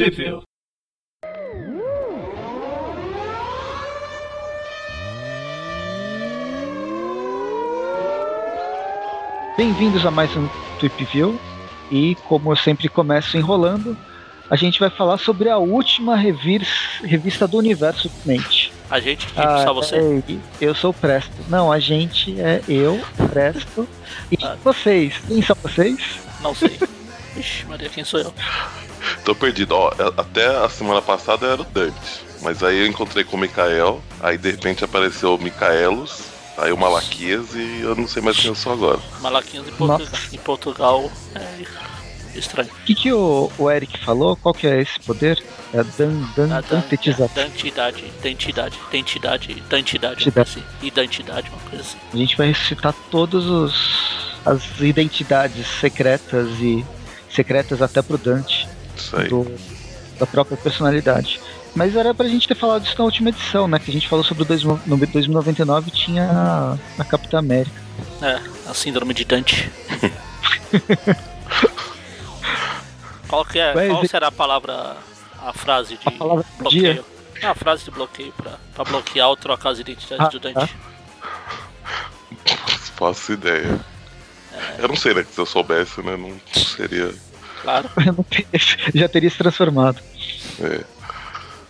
Tipo. Bem-vindos a mais um Tweep View. E como eu sempre começo enrolando, a gente vai falar sobre a última revis, revista do universo Ultimate. A gente, que Ah, só você. é, eu sou o Presto. Não, a gente é eu, Presto. E Ah. vocês? Quem são vocês? Não sei. Ixi, Maria, quem sou eu? Tô perdido. Ó, até a semana passada era o Dante. Mas aí eu encontrei com o Mikael. Aí de repente apareceu o Micaelos. Aí o Malaquias e eu não sei mais quem eu sou agora. Malaquinhos em, Portu- em Portugal é estranho. O que, que o, o Eric falou? Qual que é esse poder? É dan, dan, A dan- dantetização. da entidade, da entidade, da entidade, da entidade, uma Entidade. coisa assim. E da entidade, uma coisa assim. A gente vai ressuscitar todos os as identidades secretas e secretas até pro Dante. Do, da própria personalidade. Mas era pra gente ter falado isso na última edição, né? Que a gente falou sobre o 2000 no 2099 tinha a, a Capitã América. É, a síndrome de Dante. Qual que é? Vai Qual ver- será a palavra, a frase de A palavra bloqueio? dia? Ah, a frase de bloqueio pra, pra bloquear ou trocar as identidades Ah, do Dante. Faço ideia. Eu não sei, né? Que se eu soubesse, né? Não seria. Claro. Não Já teria se transformado. é.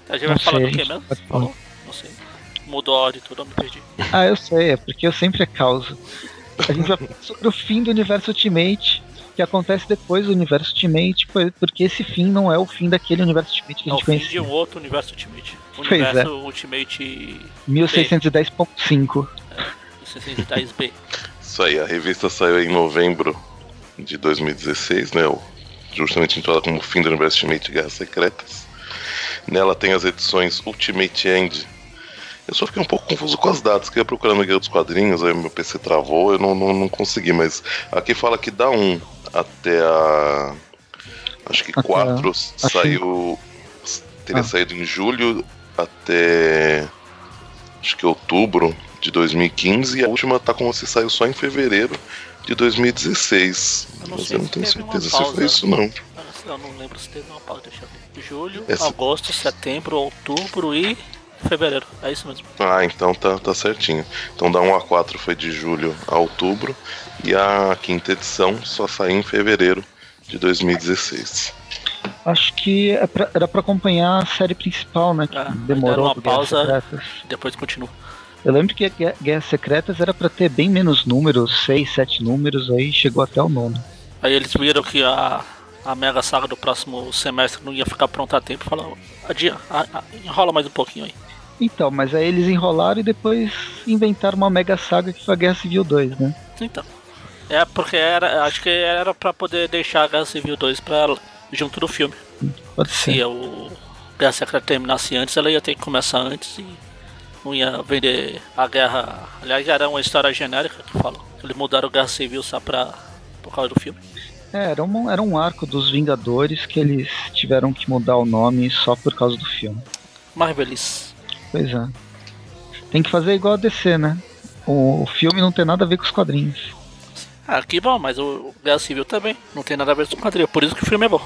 A gente Não vai falar sei, do que mesmo? Falou? Não sei. Mudou a hora e tudo, eu me perdi. Ah, eu sei, é porque eu sempre é causa. A gente vai falar sobre o fim do universo Ultimate, que acontece depois do universo Ultimate, por- porque esse fim não é o fim daquele universo Ultimate que É a o gente fim de conhecia. um outro universo Ultimate. O Pois é. universo Ultimate 1610.5. 610B. Isso aí, a revista saiu em novembro de 2016, né? o- Justamente intitulada como Fim do Universo Ultimate Guerras Secretas. Nela tem as edições Ultimate End. Eu só fiquei um pouco confuso com as datas, que eu ia procurando aqui outros quadrinhos, aí meu PC travou, eu não, não, não consegui, mas aqui fala que dá um até a. Acho que Até a- 4 saiu. Teria Ah. saído em julho até. Acho que outubro de 2015 e a última tá como se saiu só em fevereiro de 2016. Eu não Mas sei eu não se tenho certeza se foi isso não. Ah, Eu não lembro se teve uma pausa, deixa eu ver. Julho, Essa- agosto, setembro, outubro e fevereiro. É isso mesmo. Ah, então tá, tá certinho. Então da 1 a 4 foi de julho a outubro e a quinta edição só saiu em fevereiro de 2016. Acho que é era pra acompanhar a série principal, né? Que Ah, aí deram demorou uma pausa. Depois continua. Eu lembro que Guerras Secretas era pra ter bem menos números, 6, 7 números, aí chegou até o nono. Aí eles viram que a, a mega saga do próximo semestre não ia ficar pronta a tempo. Falaram, adia, a- a- enrola mais um pouquinho aí. Então, mas aí eles enrolaram e depois inventaram uma mega saga que foi a Guerra Civil 2, né? Então. É porque era. Acho que era pra poder deixar a Guerra Civil 2 pra, junto do filme. Pode Se ser. o Guerra Secreta terminasse antes, ela ia ter que começar antes e não ia vender a guerra. Aliás, era uma história genérica que falam. Eles mudaram o Guerra Civil só pra. por causa do filme. É, era um, era um arco dos Vingadores que eles tiveram que mudar o nome só por causa do filme. Mais feliz. Pois é. Tem que fazer igual a DC, né? O, o filme não tem nada a ver com os quadrinhos. Ah, que bom, mas o Guerra Civil também. Não tem nada a ver com o quadrilha. Por isso que o filme é bom.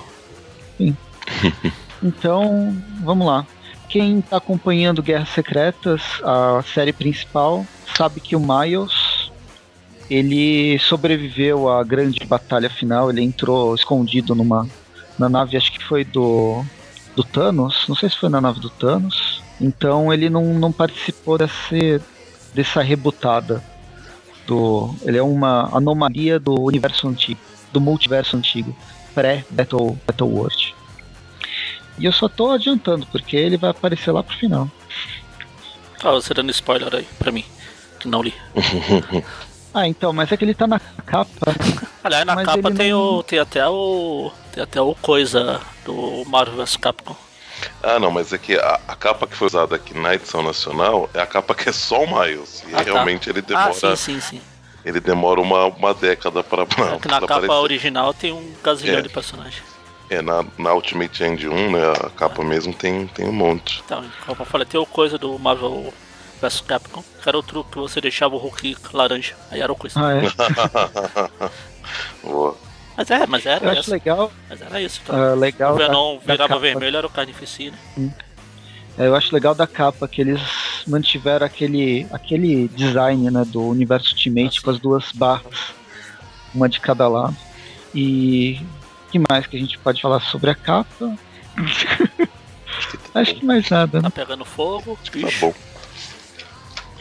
Então, vamos lá. Quem tá acompanhando Guerras Secretas, a série principal, sabe que o Miles ele sobreviveu à grande batalha final. Ele entrou escondido numa na nave, acho que foi do do Thanos. Não sei se foi na nave do Thanos. Então ele não, não participou desse, dessa rebutada. Do, ele é uma anomalia do universo antigo, do multiverso antigo, pré-Battle Battle World. E eu só tô adiantando, porque ele vai aparecer lá pro final. Ah, você dando spoiler aí pra mim. Que não li. Ah, então, mas é que ele tá na capa. Aliás, na capa tem, não- o, tem até o. Tem até o coisa do Marvel vs Capcom. Ah, não, mas é que a, a capa que foi usada aqui na edição nacional é a capa que é só o Miles. E Ah, tá. realmente ele demora, Ah, sim, sim, sim. ele demora uma, uma década para É que na pra capa aparecer. original tem um gazilhão É. de personagem. É, na, na Ultimate End 1, né, a capa mesmo tem, tem um monte. Então, como eu falei, tem o coisa do Marvel vs Capcom, que era o truque que você deixava o Hulk laranja. Aí era o coisa. Ah, é. Boa. Mas é, mas era Eu acho isso. legal, Mas era isso. Então. ah, legal o da- Venom da virava capa. vermelho, era o Carnificina. É, eu acho legal da capa que eles mantiveram aquele, aquele design né, do universo Ultimate Ah, com as duas barras, uma de cada lado. E que mais que a gente pode falar sobre a capa? Acho que mais nada, né? Tá pegando fogo. Tá bom.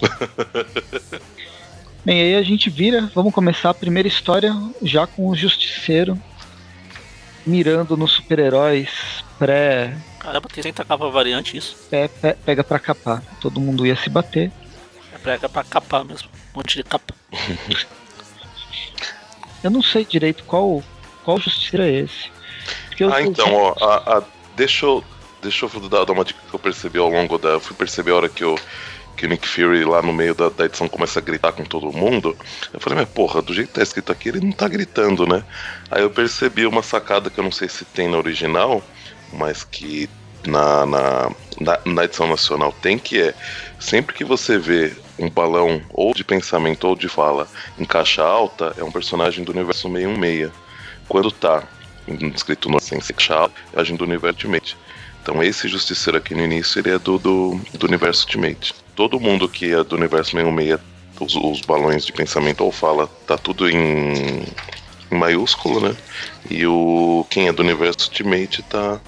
Bem, aí a gente vira, vamos começar a primeira história já com o Justiceiro mirando nos super-heróis pré, Caramba, tem 30 capa variante isso. pé, pé- pega pra capar. Todo mundo ia se bater. É prega pra capar mesmo. Um monte de capa. Eu não sei direito qual qual Justiceiro é esse. Porque Ah, então, sempre- ó, a, a- deixa eu, deixa eu dar, dar uma dica que eu percebi ao longo da. Eu fui perceber a hora que o que o Nick Fury lá no meio da, da edição começa a gritar com todo mundo. Eu falei, mas porra, do jeito que tá escrito aqui, ele não tá gritando, né? Aí eu percebi uma sacada que eu não sei se tem na original, mas que na, na, na, na edição nacional tem, que é sempre que você vê um balão ou de pensamento ou de fala em caixa alta, é um personagem do universo 616. Quando tá escrito no é agente do universo Ultimate. Então esse justiceiro aqui no início, ele é do, do, do universo Ultimate. Todo mundo que é do universo 616, os, os balões de pensamento ou fala, tá tudo em, em maiúsculo, né? E o quem é do universo Ultimate tá,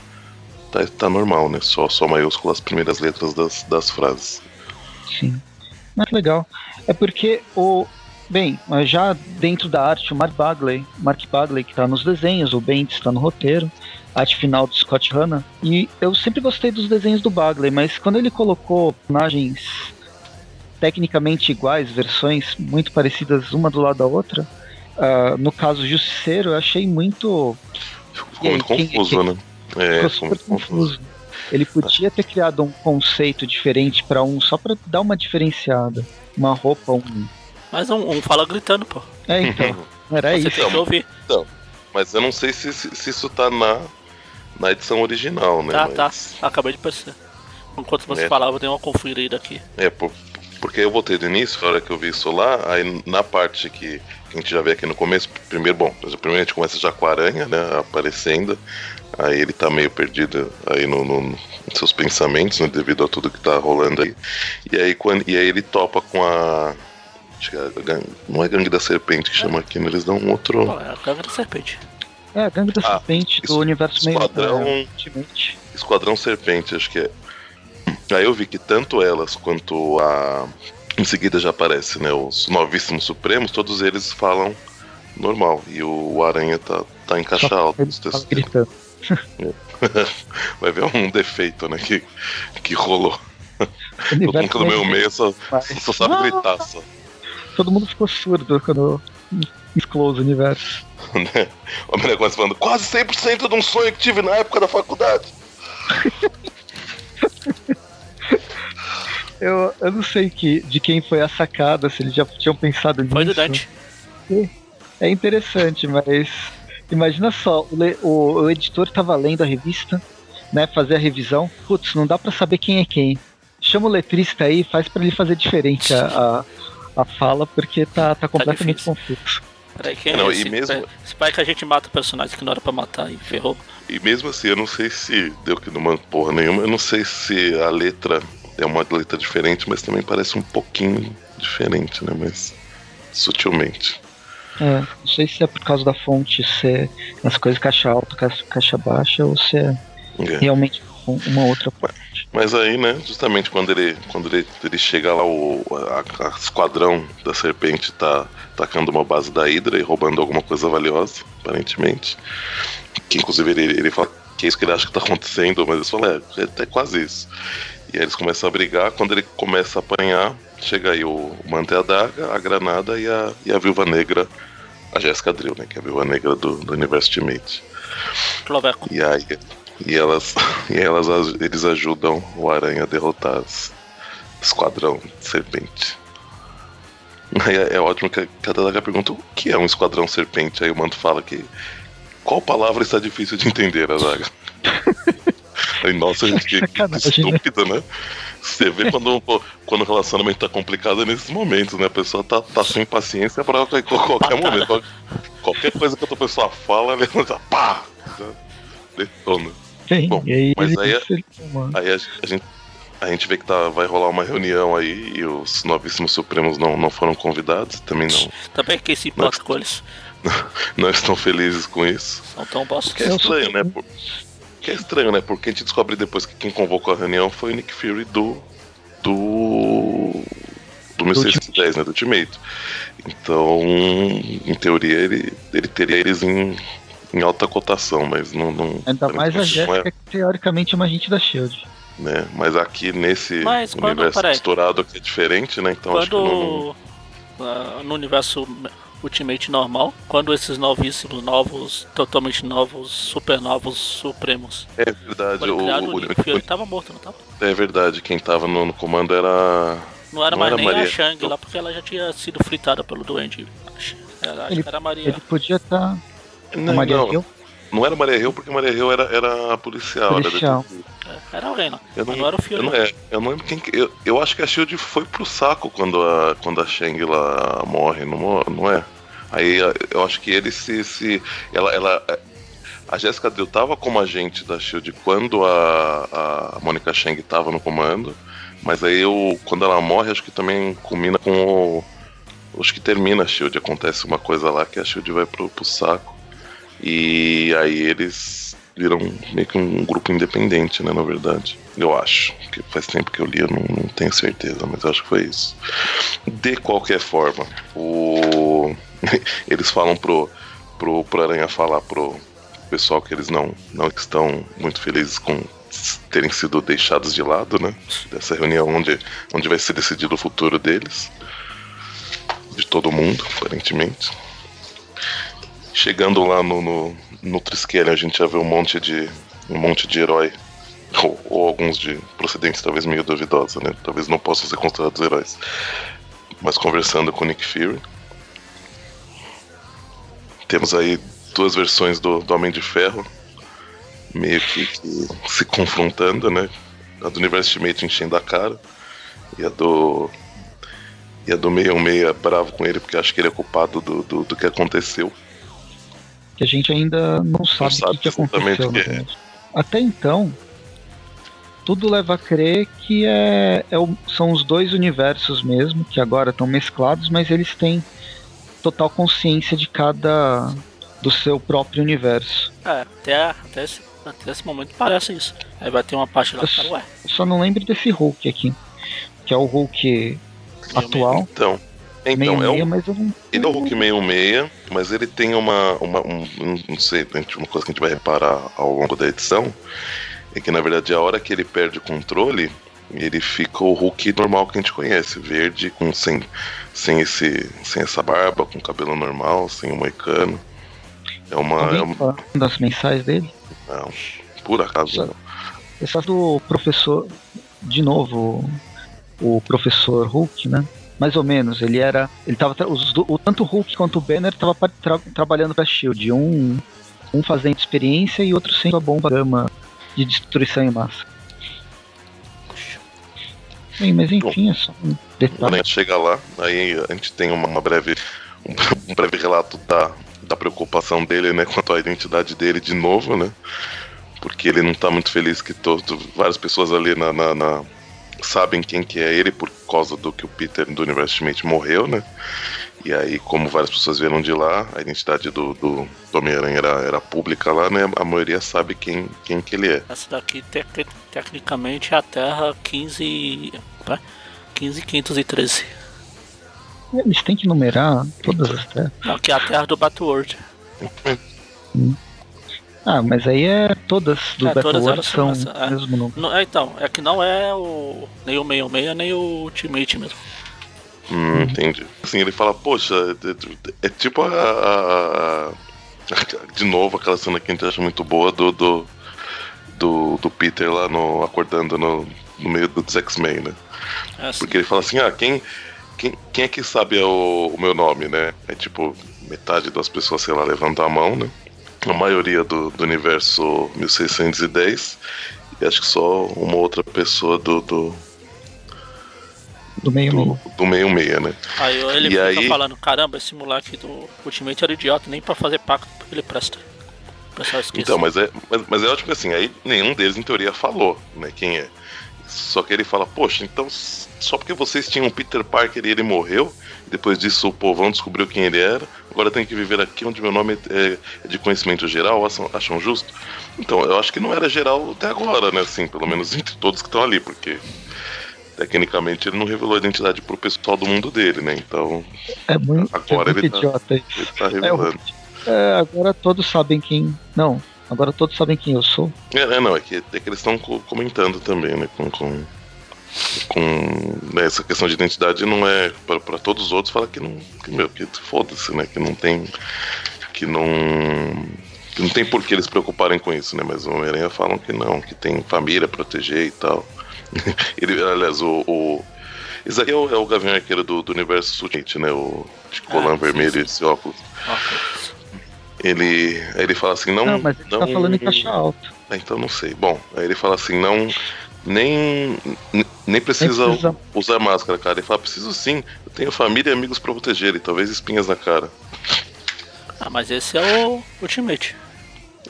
tá, tá normal, né? Só, só maiúsculo as primeiras letras das, das frases. Sim. Mas legal. É porque o. Bem, já dentro da arte, o Mark Bagley, Mark Bagley que tá nos desenhos, o Bendis está no roteiro, arte final do Scott Hanna. E eu sempre gostei dos desenhos do Bagley, mas quando ele colocou personagens tecnicamente iguais, versões muito parecidas uma do lado da outra, ah, no caso Justiceiro, eu achei muito. Ficou E aí, muito quem- confuso, né? É, ficou muito confuso. confuso. Ele podia ter criado um conceito diferente para um, só para dar uma diferenciada. Uma roupa, um. Mas um, um fala gritando, pô. É, então. Era Você isso. tem que ouvir. Mas eu não sei se, se, se isso tá na, na edição original, né? Tá, Mas- tá. Acabei de perceber. Enquanto você É. falava, eu dei uma conferida aqui. É, por- porque eu voltei do início, a hora que eu vi isso lá, aí na parte que, que a gente já vê aqui no começo, primeiro, bom, primeiro a gente começa já com a aranha, né, aparecendo, aí ele tá meio perdido aí no, no- nos seus pensamentos, né, devido a tudo que tá rolando aí, e aí, quando, e aí ele topa com a... acho que é não é Gangue da Serpente que chama aqui, né, eles dão um outro... Pô, é a câmera da serpente. É, a gangue da Ah, serpente do universo meio esquadrão- é. Esquadrão Serpente, acho que é. Aí eu vi que tanto elas quanto a. Em seguida já aparece, né? Os novíssimos supremos, todos eles falam normal. E o, Aranha tá, tá em caixa Só alta nos textos gritando. Vai ver um defeito, né? Que, que rolou. O Todo mundo do meu meio- só, só sabe Ah! gritar só. Todo mundo ficou surdo quando exclose o universo. O menino começa falando, quase 100% de um sonho que tive na época da faculdade. Eu, eu não sei que, de quem foi a sacada, se eles já tinham pensado nisso. Foi do Dante. É interessante, mas imagina só, o, le- o- o editor tava lendo a revista, né, fazer a revisão. Putz, não dá pra saber quem é quem. Chama o letrista aí, faz pra ele fazer diferente a, a, a fala, porque tá, tá completamente difícil. confuso. Peraí, quem Não, é e esse? mesmo- pai- Esse pai que a gente mata o personagem que não era pra matar e ferrou. E mesmo assim, eu não sei se deu que não manda porra nenhuma. Eu não sei se a letra é uma letra diferente, mas também parece um pouquinho diferente, né? Mas sutilmente. É, não sei se é por causa da fonte ser as coisas caixa alta, caixa, caixa baixa, ou se é É. realmente um- uma outra Mas aí, né, justamente quando ele, quando ele, ele chega lá, o a, a esquadrão da serpente tá atacando uma base da Hydra e roubando alguma coisa valiosa, aparentemente. Que inclusive ele, ele fala que é isso que ele acha que tá acontecendo, mas eles falam, é, é, é quase isso. E aí eles começam a brigar, quando ele começa a apanhar, chega aí o Manta e a Daga, a Granada e a, e a Viúva Negra, a Jéssica Drill, né, que é a Viúva Negra do, do Universo Ultimate. Cloveco. E aí, e elas, e elas, eles ajudam o Aranha a derrotar as esquadrão serpente. Aí é, é ótimo que a, que a Dadaga pergunta o que é um esquadrão serpente. Aí o Manto fala que qual palavra está difícil de entender, Adaga? Aí, nossa, gente, que, que né? estúpido, né? Você vê quando, quando o relacionamento tá complicado é nesses momentos, né? A pessoa tá, tá sem paciência pra qualquer, qualquer momento. Qualquer, coisa que a outra pessoa fala, ela pá! Detona. Sim, Bom, e aí mas aí, é- aí a, a gente, a gente vê que tá, vai rolar uma reunião aí e os novíssimos supremos não, não foram convidados, também não, Também quem se importa com eles. não estão felizes com isso. São tão bosta. Que é estranho, né? Por- Que é estranho, né? Porque a gente descobre depois que quem convocou a reunião foi o Nick Fury do. do. do 1610, né? Do Ultimate. Então, em teoria, ele, ele teria eles em, em alta cotação, mas não. não Ainda mais a é, Jéssica, que teoricamente é uma agente da Shield. né? Mas aqui nesse Mas quando- universo peraí. estourado aqui é diferente, né? Então acho que não. não- Quando ah, no universo Ultimate normal, quando esses novíssimos, novos, totalmente novos, supernovos supremos É verdade, o, o- o Nick Fury tava morto, não tava? é verdade, quem tava no, no comando era. Não era Não mais era nem Maria. a Shang lá, porque ela já tinha sido fritada pelo Duende. Acho, era, acho Ele- que era a Maria. Ele podia estar. Não, a Maria não, Hill? não era Maria Hill, porque Maria Hill era, era policial. era Policial. É, Era alguém lá. Eu não, não era o eu Fury. não, é, eu não lembro quem que. Eu, eu acho que a Shield foi pro saco quando a, quando a Shang lá morre, não, não é? Aí eu acho que ele se. se ela, ela, a Jessica Drill tava como agente da Shield quando a, a Mônica Shang tava no comando, mas aí eu, quando ela morre, acho que também culmina com o. Acho que termina a Shield, acontece uma coisa lá que a Shield vai pro, pro saco. E aí eles viram meio que um grupo independente, né, na verdade. Eu acho. Que faz tempo que eu li, eu não, não tenho certeza, mas acho que foi isso. De qualquer forma, o... eles falam pro, pro, pro Aranha falar pro pessoal que eles não, não estão muito felizes com terem sido deixados de lado, né? Dessa reunião onde, onde vai ser decidido o futuro deles. De todo mundo, aparentemente. Chegando lá no, no, no a gente já vê um monte de um monte de herói ou, ou alguns de procedência talvez meio duvidosa, né? Talvez não possam ser considerados heróis. Mas conversando com Nick Fury. Temos aí duas versões do, do Homem de Ferro, meio que, que se confrontando, né? A do Universo Ultimate enchendo a cara e a do e a do 616 bravo com ele porque acha que ele é culpado do, do, do que aconteceu. Que a gente ainda não sabe o sabe que, que aconteceu. o que é. verdade. Até então, tudo leva a crer que é, é o- são os dois universos mesmo, que agora estão mesclados, mas eles têm total consciência de cada. do seu próprio universo. É, até, até, esse, até esse momento parece isso. Aí vai ter uma parte lá que fala, ué, Eu só não lembro desse Hulk aqui, que é o Hulk atual, Então, então meio é um, mas. Ele é o Hulk 66, mas ele tem uma. uma um, não sei, uma coisa que a gente vai reparar ao longo da edição. É que na verdade a hora que ele perde o controle, ele fica o Hulk normal que a gente conhece, verde, com sem, sem, esse, sem essa barba, com cabelo normal, sem o moicano. É uma. É uma das mensais dele? não, por acaso. Só- não. Essa do professor, de novo, o professor Hulk, né? Mais ou menos, ele era. Ele tava. tra- Os, o, tanto o Hulk quanto o Banner estavam trabalhando pra Shield. Um, um fazendo experiência e outro sendo a bomba gama de destruição em massa. Bem, mas enfim, é só um Quando a detalhe. gente chega lá, aí a gente tem uma, uma breve, um, um breve relato da, da preocupação dele, né, quanto à identidade dele de novo, né? Porque ele não tá muito feliz que todo, várias pessoas ali na, na- na- sabem quem que é ele por causa do que o Peter do Universo Ultimate morreu, né? E aí, como várias pessoas vieram de lá, a identidade do, do, do Homem-Aranha era, era pública lá, né? A maioria sabe quem, quem que ele é. essa daqui tec- tecnicamente é a Terra 15. opa, 15, 513. Eles têm que numerar todas as terras. Não, que é a Terra do Battleworld. Ah, mas aí é todas do É, Battle são são é. mesmo número. Não, é, então, é que não é o. Nem o 66, nem o Ultimate mesmo. Hum, entendi. Assim, ele fala, poxa, é, é tipo a, a- a- De novo, aquela cena que a gente acha muito boa do. do, do, do Peter lá no. acordando no, no meio dos X-Men, né? É assim. Porque ele fala assim, ah, quem. Quem, quem é que sabe o, o meu nome, né? É tipo, metade das pessoas, sei lá, levanta a mão, né? A maioria do, do universo 1610. E acho que só uma outra pessoa do, do, Do meio do, meio. do meio meia, né? Aí ele E fica aí- falando, caramba, esse moleque do Ultimate era idiota, nem pra fazer pacto ele presta. O pessoal esquece. Então, mas é, mas, mas é ótimo que assim, aí nenhum deles em teoria falou, né, quem é. Só que ele fala, poxa, então só porque vocês tinham Peter Parker e ele morreu, e depois disso o povão descobriu quem ele era, agora tem que viver aqui onde meu nome é, é de conhecimento geral, acham, acham justo? Então, eu acho que não era geral até agora, né, assim, pelo menos entre todos que estão ali, porque tecnicamente ele não revelou a identidade pro pessoal do mundo dele, né, então É muito, Agora é muito ele tá- idiota isso. ele tá É, o revelando. É, agora todos sabem quem. Não, agora todos sabem quem eu sou. É, é, não, é que, é que eles estão co- comentando também, né? Com. com, com né, essa questão de identidade não é. Pra, pra todos os outros, fala que não. Que, meu, que foda-se, né? Que não tem. Que não. Que não tem por que eles se preocuparem com isso, né? Mas o Homem-Aranha falam que não, que tem família a proteger e tal. Ele, aliás, o. o esse aqui é o, é o Gavião Arqueiro do, do universo Ultimate, né? O de colã Ah, sim, vermelho sim. e esse óculos. Ok. Ele, aí ele fala assim, não. Não, mas ele tá falando em caixa alta. Ah, Então não sei. Bom, aí ele fala assim, não. Nem, nem precisa, Nem precisa. usar máscara, cara. Ele fala, preciso sim. Eu tenho família e amigos pra proteger, e talvez espinhas na cara. Ah, mas esse é o Ultimate.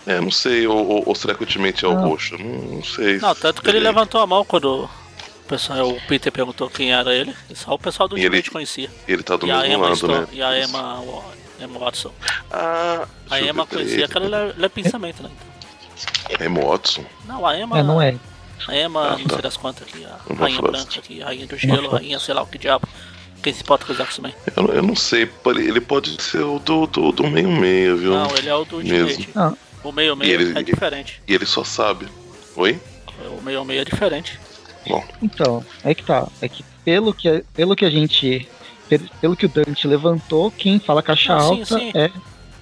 É, não sei. Ou, ou, ou será que o Ultimate é o Não. roxo? Não, não sei. Não, tanto que ele Ele- levantou a mão quando o, pessoal, o Peter perguntou quem era ele. Só o pessoal do E ele- Ultimate conhecia. Ele tá do E mesmo lado, Stone- né? e a Emma, Emma Watson. Ah, A Emma conhecia aquela le- le pensamento, né? Emma Watson? Não, a Emma. É, não é. A Emma, Ah, não tá. sei das quantas aqui, a Uma Rainha Frost. Branca aqui, a Rainha do Gelo, Frost. Rainha sei lá o que diabo. Quem se importa com os X-Men? Eu, não- eu não sei. Ele pode ser o do, do, do meio-meia, viu? Não, ele é o do. Mesmo. Não. O meio-meio ele- é diferente. E ele só sabe. Oi? O meio-meio é diferente. Bom, Então, é que tá. É que pelo que, pelo que a gente. Pelo, que o Dante levantou, quem fala caixa Não, sim, alta sim. é.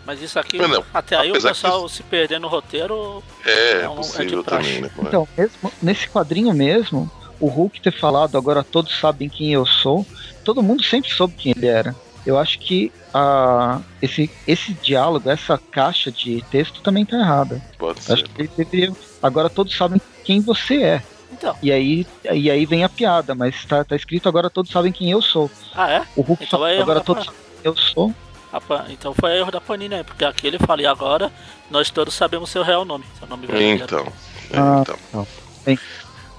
Mas isso aqui, Mas não, até aí o apesar que pessoal se perder no roteiro. é, É um- é possível de praxe. também, né? É? Então, mesmo, nesse quadrinho mesmo, o Hulk ter falado agora todos sabem quem eu sou, todo mundo sempre soube quem ele era. Eu acho que a, esse, esse diálogo, essa caixa de texto também tá errada. Pode ser. Acho que ele deveria. Agora todos sabem quem você é. Então. E aí, e aí vem a piada, mas tá, tá escrito agora todos sabem quem eu sou. Ah, é? O Hulk Então é erro agora todos sabem quem eu sou. a Pan- Então foi erro da Panini aí, porque aqui ele fala, e agora nós todos sabemos seu real nome. Seu nome. Então. é, Ah, então. Bem.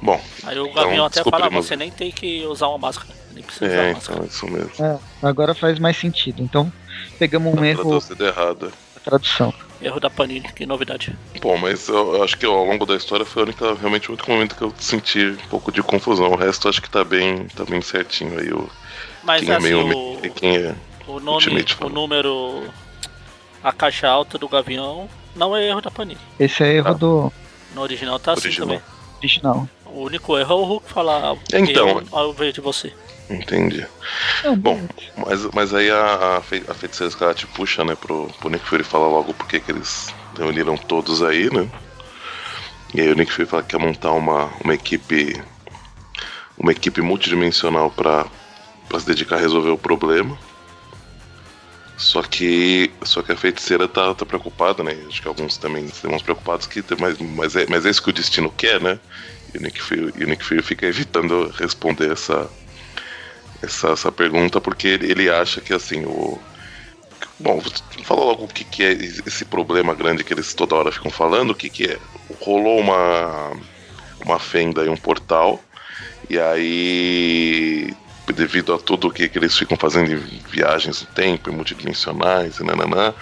Bom, Aí o Então, Gavião até fala, você nem tem que usar uma máscara. Nem precisa usar é, uma máscara. então, isso mesmo. É, agora faz mais sentido. Então, pegamos um A erro tradução errada. na tradução. Erro da Panini, que novidade. Bom, mas eu acho que ao longo da história foi a única, realmente o único momento que eu senti um pouco de confusão. O resto acho que tá bem, tá bem certinho aí. O, Mas quem é assim, meio o, meio e quem é. o nome, Ultimate o número, a caixa alta do Gavião não é erro da Panini. Esse é erro Ah. do No original tá assim Original. também. original. O único erro é o Hulk falar Então, eu ao invés de você. Entendi. Não, Bom, mas, mas aí a, a, fei- a feiticeira Escarlate puxa, né, pro, pro Nick Fury falar logo porque que eles reuniram todos aí, né? E aí o Nick Fury fala que quer montar uma, uma equipe. Uma equipe multidimensional pra, pra se dedicar a resolver o problema. Só que. Só que a feiticeira tá, tá preocupada, né? Acho que alguns também estão preocupados que. Mas, mas, é, mas é isso que o destino quer, né? E o Nick Fury, e o Nick Fury fica evitando responder essa, essa, essa pergunta porque ele, ele acha que assim o bom fala logo o que, que é esse problema grande que eles toda hora ficam falando o que, que é? Rolou uma uma fenda e um portal e aí devido a tudo o que, que eles ficam fazendo em viagens no tempo multidimensionais e nananã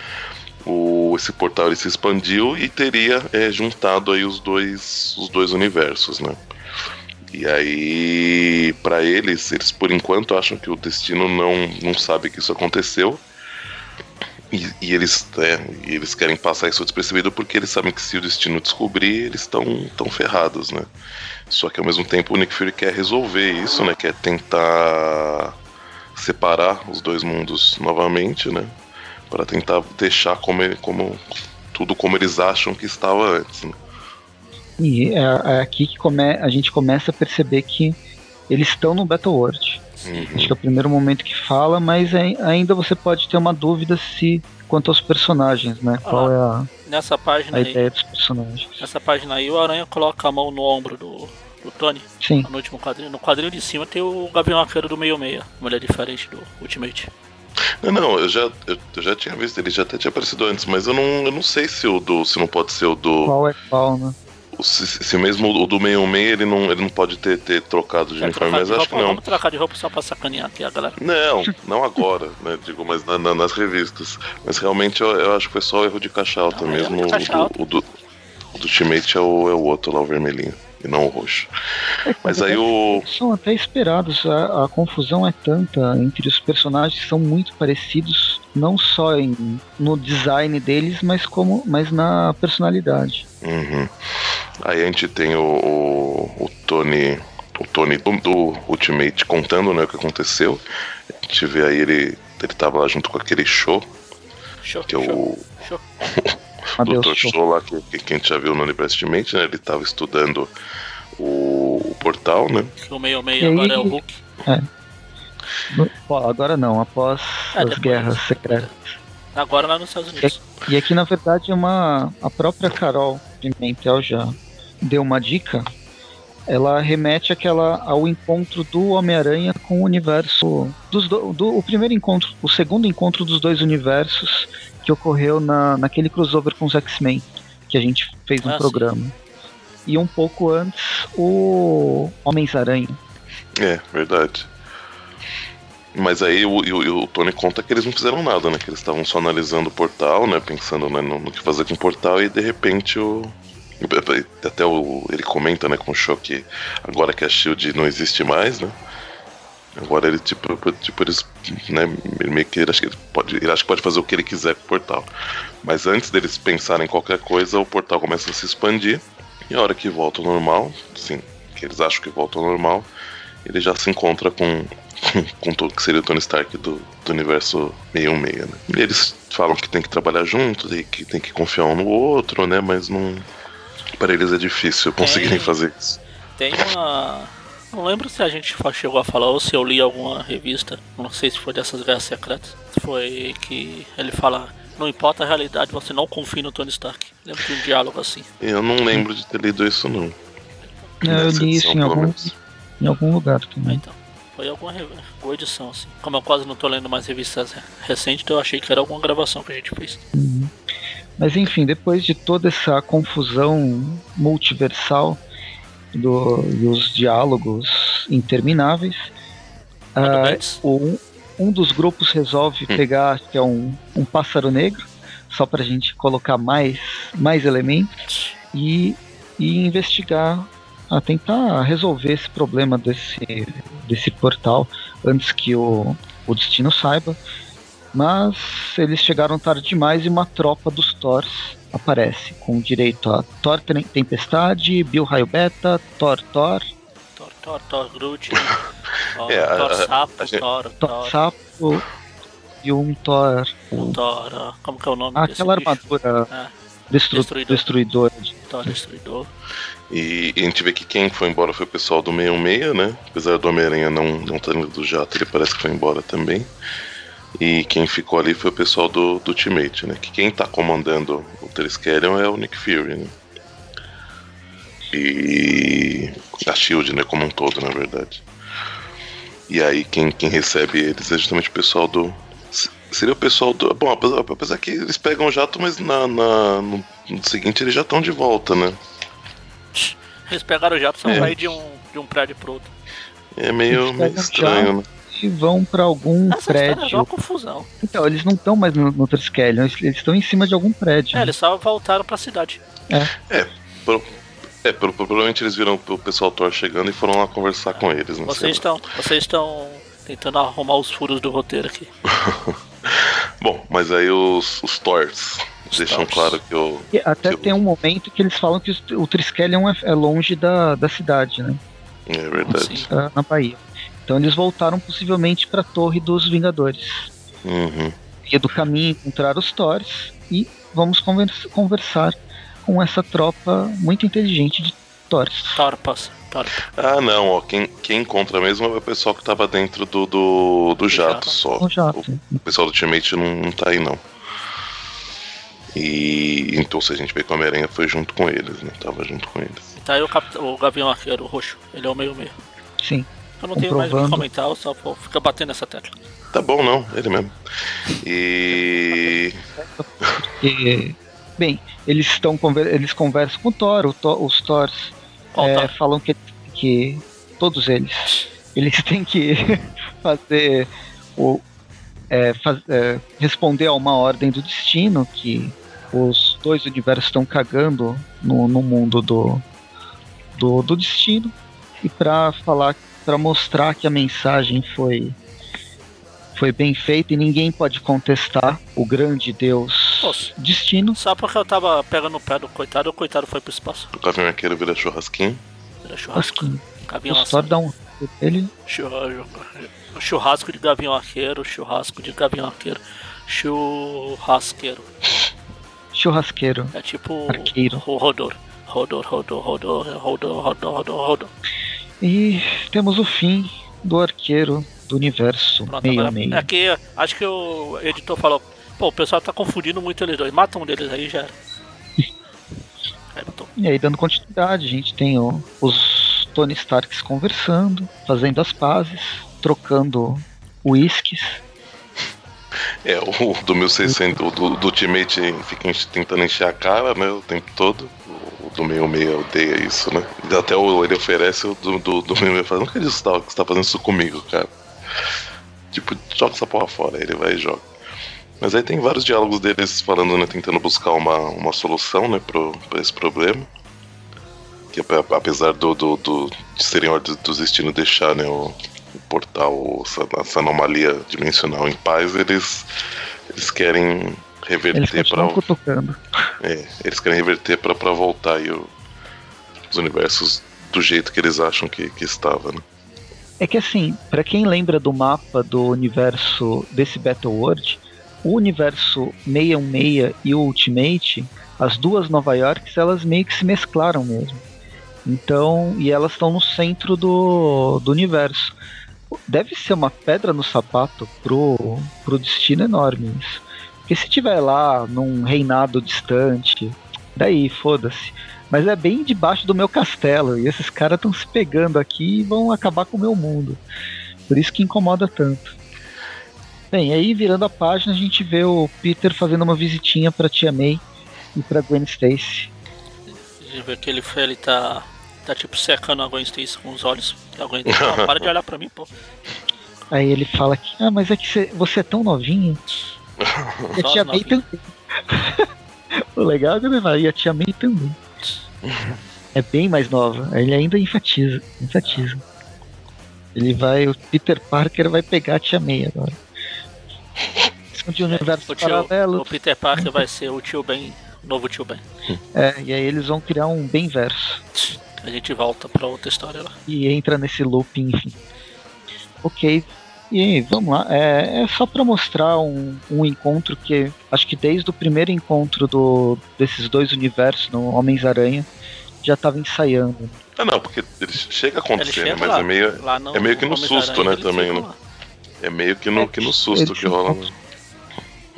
o, esse portal se expandiu e teria é, juntado aí os dois os dois universos né e aí, pra eles, eles por enquanto acham que o destino não, não sabe que isso aconteceu. E, e eles, é, e eles querem passar isso despercebido porque eles sabem que se o destino descobrir, eles estão tão ferrados, né? Só que ao mesmo tempo o Nick Fury quer resolver isso, né? Quer tentar separar os dois mundos novamente, né? Para tentar deixar como, como tudo como eles acham que estava antes. Né? E é, é aqui que come, a gente começa a perceber que eles estão no Battle World. Uhum. Acho que é o primeiro momento que fala, mas ai- ainda você pode ter uma dúvida se quanto aos personagens, né? Qual é a, Nessa página a aí, ideia dos personagens. nessa página aí, o Aranha coloca a mão no ombro do, O Tony? Sim. No último quadrinho. No quadrinho de cima tem o Gavião Arqueiro do meio meia. Uma mulher diferente do Ultimate. Não, não, eu já, eu, eu já tinha visto, ele já até tinha aparecido antes, mas eu não, eu não sei se o do. se não pode ser o do. Qual é qual, né? Se, se mesmo o do 66 ele não, ele não pode ter, ter trocado de É, uniforme, mas de acho que não. Vamos trocar de roupa só pra sacanear aqui a galera. Não, não agora, né? Digo, mas na- na- nas revistas. Mas realmente eu, eu acho que foi só erro de caixa alta Não, mesmo. erro de caixa alta. O, do, o, do, o do Ultimate é o, é o outro lá, o vermelhinho, e não o roxo. Mas aí o. São até esperados. A, a confusão é tanta entre os personagens que são muito parecidos, não só em, no design deles, mas como, mas na personalidade. Uhum. Aí a gente tem o, o, o Tony. O Tony do, do Ultimate contando né, o que aconteceu. A gente vê aí ele. Ele tava lá junto com aquele show, Show, que é o show. Adeus, Dr. show. Lá, que, que, que a gente já viu no Universo Ultimate, né? Ele tava estudando o, o portal, né? O meio meio E aí- agora é o Hulk. No- ó, agora não, após É, as guerras secretas. Agora lá nos Estados Unidos. E aqui, na verdade, é uma. A própria Carol Pimentel já deu uma dica. Ela remete àquela, ao encontro do Homem-Aranha com o universo. Dos do, do- o primeiro encontro, o segundo encontro dos dois universos que ocorreu na, naquele crossover com os X-Men, que a gente fez no Ah, sim. programa. E um pouco antes, o Homens-Aranha. É, verdade. Mas aí o, e o, o Tony conta que eles não fizeram nada, né? Que eles estavam só analisando o portal, né? Pensando né, no, no que fazer com o portal e de repente o. Até o, ele comenta, né, com o que agora que a Shield não existe mais, né? Agora ele, tipo, tipo eles, né, meio que ele acha que ele pode, ele acha que pode fazer o que ele quiser com o portal. Mas antes deles pensarem em qualquer coisa, o portal começa a se expandir e a hora que volta ao normal, assim, que eles acham que volta ao normal, ele já se encontra com, com, o que seria o Tony Stark do, do universo 616, né? E eles falam que tem que trabalhar juntos e que tem que confiar um no outro, né? Mas não. Para eles é difícil conseguirem Tem- fazer isso. Tem uma. Não lembro se a gente chegou a falar ou se eu li alguma revista, não sei se foi dessas guerras secretas. Foi que ele fala: Não importa a realidade, você não confia no Tony Stark. Lembro de um diálogo assim. Eu não lembro de ter lido isso, não. Eu Nessa li isso em algum, em algum lugar Ah, também. então. Foi alguma, alguma edição assim. Como eu quase não tô lendo mais revistas re- recentes, então eu achei que era alguma gravação que a gente fez. Mas enfim, depois de toda essa confusão multiversal do, e os diálogos intermináveis, Manda ah, um, um dos grupos resolve pegar que é um, um pássaro negro, só pra gente colocar mais, mais elementos, e, e investigar, a tentar resolver esse problema desse, desse portal antes que o, o destino saiba. Mas eles chegaram tarde demais e uma tropa dos Thors aparece, com direito a Thor Tem- Tempestade, Bill Raio Beta, Thor Thor, Thor, Thor, Thor, Groot, Thor, É, Thor Sapo, gente- Thor, Thor Thor, Sapo e um Thor. Thor, ah, como que é o nome Ah, aquela bicho? armadura Ah, destru Destruidor. destruidora. de- Thor Destruidor. E, e a gente vê que quem foi embora foi o pessoal do 616, né? Apesar do Homem-Aranha não, não estar indo do jato, ele parece que foi embora também. E quem ficou ali foi o pessoal do, do Ultimate, né? Que quem tá comandando o Triskelion é o Nick Fury, né? E a Shield, né? Como um todo, na verdade. E aí quem, quem recebe eles é justamente o pessoal do. se- Seria o pessoal do. Bom, apesar, apesar que eles pegam o jato, mas na, na- no, no seguinte eles já estão de volta, né? Eles pegaram o jato só É. pra ir de um, de um prédio pro outro. É meio, meio estranho, né? Vão pra algum Essa é prédio. uma confusão. Então, eles não estão mais no, no Triskelion, eles estão em cima de algum prédio. É, eles só voltaram pra cidade. Pro- é, pro- provavelmente eles viram o pessoal Thor chegando e foram lá conversar com eles, né? Sei Vocês estão, vocês estão tentando arrumar os furos do roteiro aqui. Bom, mas aí os, os Thors deixam claro que o. E até que o- tem um momento que eles falam que o Triskelion é, é longe da, da cidade, né? É verdade. Sim. Tá na Bahia. Então eles voltaram possivelmente pra Torre dos Vingadores. Uhum. E do caminho encontrar os Thors e vamos convers- conversar com essa tropa muito inteligente de Thors. Torpas. Torpas. Ah, não, ó. Quem, quem encontra mesmo é o pessoal que tava dentro do, do, do jato jato. só. O jato. O pessoal do Ultimate não, não tá aí, não. E então se a gente vê que o Homem-Aranha foi junto com eles, né? Tava junto com eles. Tá aí o, Cap... o Gavião Arqueiro, o roxo. Ele é o meio meio. Sim. Eu não tenho mais o que comentar, eu só vou ficar batendo nessa tecla. Tá bom, não, ele mesmo. E. Porque, bem, eles estão conver- eles conversam com o Thor, o Thor- os Thors é, tá? falam que, que todos eles eles têm que fazer o é, faz- é, responder a uma ordem do destino que os dois universos estão cagando no, no mundo do, do, do destino e para falar para mostrar que a mensagem foi foi bem feita e ninguém pode contestar o grande Deus Poxa. destino Só porque eu tava pegando o pé do coitado, o coitado foi pro espaço. O Gavião Arqueiro vira churrasquinho. Churrasco. que Gavião Arqueiro. dá um ele Churrasco, churrasco de Gavião Arqueiro, churrasco de Gavião Arqueiro. Churrasqueiro. churrasqueiro É tipo Arqueiro. Rodor, Rodor, Rodor, Rodor, Rodor, Rodor, Rodor. E temos o fim do arqueiro do universo Pronto, meio meio. é que acho que o editor falou, pô, o pessoal tá confundindo muito eles dois, mata um deles aí já era. Aí matou. E aí, dando continuidade, a gente tem o- os Tony Starks conversando, fazendo as pazes, trocando uísques. É, o do 1600, o do, do Ultimate fica tentando encher a cara, né, o tempo todo. Do meio meio odeia isso, né? Até o, ele oferece o do, do, do meio meio fala, não acredito que você tá, fazendo isso comigo, cara. Tipo, joga essa porra fora, aí ele vai e joga. Mas aí tem vários diálogos deles falando, né, tentando buscar uma, uma solução, né, pro, pra esse problema. Que ape- apesar do, do, do- de serem ordens do destino deixar, né, o, o portal, essa, essa anomalia dimensional em paz, eles, eles querem reverter para cutucando. é, eles querem reverter pra pra voltar aí o- os universos do jeito que eles acham que, que estava, né? É que assim, pra quem lembra do mapa do universo desse Battle World, o universo 616 e o Ultimate, as duas Nova Yorks, elas meio que se mesclaram mesmo. Então, e elas estão no centro do, do universo. Deve ser uma pedra no sapato pro, pro destino enorme isso. Porque se tiver lá num reinado distante, daí foda-se. Mas é bem debaixo do meu castelo. E esses caras estão se pegando aqui e vão acabar com o meu mundo. Por isso que incomoda tanto. Bem, aí virando a página, a gente vê o Peter fazendo uma visitinha pra Tia May e pra Gwen Stacy. A gente vê que ele, ele tá, tá tipo secando a Gwen Stacy com os olhos. A Gwen Não, para de olhar pra mim, pô. Aí ele fala que, ah, mas é que cê- você é tão novinha. E a Tia May também. o legal é que e a Tia May também. É bem mais nova. Ele ainda enfatiza. enfatiza. Ele vai, o Peter Parker vai pegar a Tia May agora. De universos O, tio, paralelos. o Peter Parker vai ser o tio Ben, o novo tio Ben. É, e aí eles vão criar um bem verso. A gente volta pra outra história lá. E entra nesse looping, enfim. Ok. E aí, vamos lá. É, é só pra mostrar um, um encontro que acho que desde o primeiro encontro do, desses dois universos no Homens-Aranha já tava ensaiando. Ah, não, porque ele chega a Ele acontecer, né? chega Mas lá, é meio, no é meio que no susto, né, também, né? é meio que no, que no susto que rola. Né?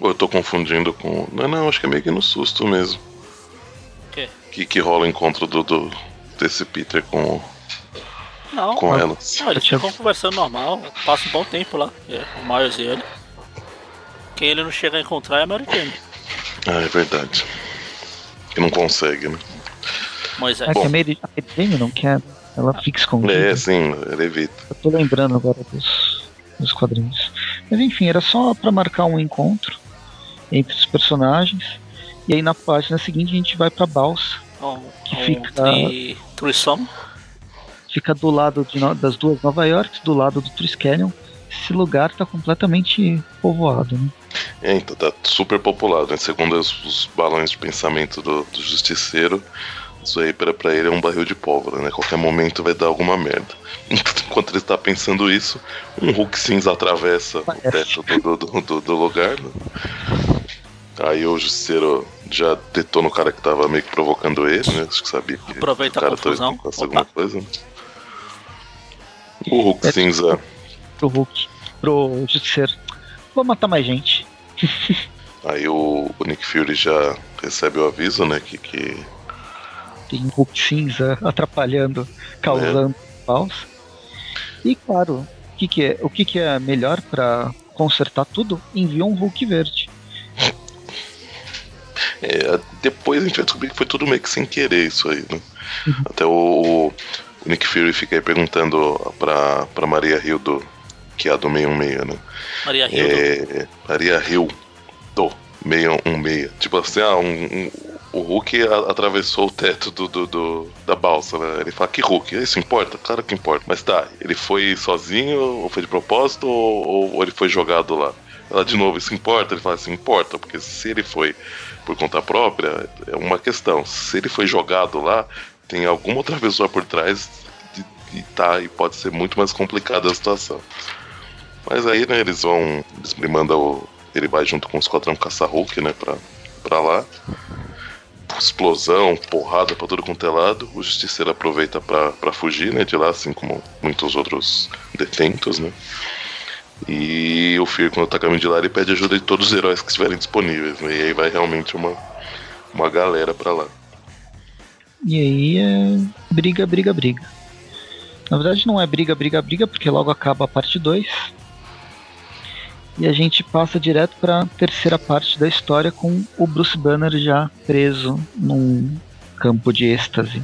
Ou eu tô confundindo com. Não, não, acho que é meio que no susto mesmo. quê? Que, que rola o encontro do, do- desse Peter com, Não, com ela. não, eles ficam conversando normal, passa um bom tempo lá. É, o Miles e ele. Quem ele não chega a encontrar é a Mary Jane. Ah, é verdade. Que não consegue, né? Moisés. É que a Mary, a Mary Jane não quer. Ela fica escondida. É, sim, ele evita. Eu tô lembrando agora dos, dos quadrinhos. Mas enfim, era só pra marcar um encontro entre os personagens. E aí na página seguinte a gente vai pra Balsa. Um, que um fica- tri, Trissom. Fica do lado de no- das duas Nova York, do lado do Triskelion. Esse lugar tá completamente povoado, né? É, então tá super popular, né? Segundo os, os balões de pensamento do, do justiceiro, isso aí pra, pra ele é um barril de pólvora, né? Qualquer momento vai dar alguma merda. Enquanto ele está pensando isso, um Hulk cinza atravessa o teto do, do, do, do lugar, né? Aí o justiceiro já detona o cara que tava meio que provocando ele, né? Acho que sabia que Aproveita o cara a confusão. alguma coisa. Né? O Hulk É. cinza Pro Hulk, pro Justiceiro. Vou matar mais gente. Aí o, o Nick Fury já recebe o aviso, né? Que, que Tem Hulk cinza atrapalhando, causando caos. E claro, o que, que é, o que, que é melhor pra consertar tudo? Envia um Hulk verde. É, depois a gente vai descobrir que foi tudo meio que sem querer isso aí, né? Até o, o Nick Fury fica aí perguntando pra, pra Maria Hill do, que é a do 616, né? Maria Hildo. É, Maria Hill do 616. Tipo assim, ah, um, um- o Hulk atravessou o teto do, do- do- da balsa, né? Ele fala, que Hulk? Isso importa? Claro que importa. Mas tá, ele foi sozinho, ou foi de propósito, ou, ou ele foi jogado lá? Ela, de novo, isso importa? Ele fala assim, importa, porque se ele foi por conta própria, é uma questão. Se ele foi jogado lá, tem alguma outra pessoa por trás e, e tá, e pode ser muito mais complicada a situação. Mas aí, né, eles vão. Eles me mandam o. Ele vai junto com o Esquadrão Caça-Hulk, né, pra, pra lá. Explosão, porrada pra tudo quanto é lado. O Justiceiro aproveita pra, pra fugir, né, de lá, assim como muitos outros detentos, né. E o Fear, quando tá caminho de lá, ele pede ajuda de todos os heróis que estiverem disponíveis, né, e aí vai realmente uma, uma galera pra lá. E aí é briga, briga, briga. Na verdade não é briga, briga, briga, porque logo acaba a parte 2. E a gente passa direto pra terceira parte da história com o Bruce Banner já preso num campo de êxtase.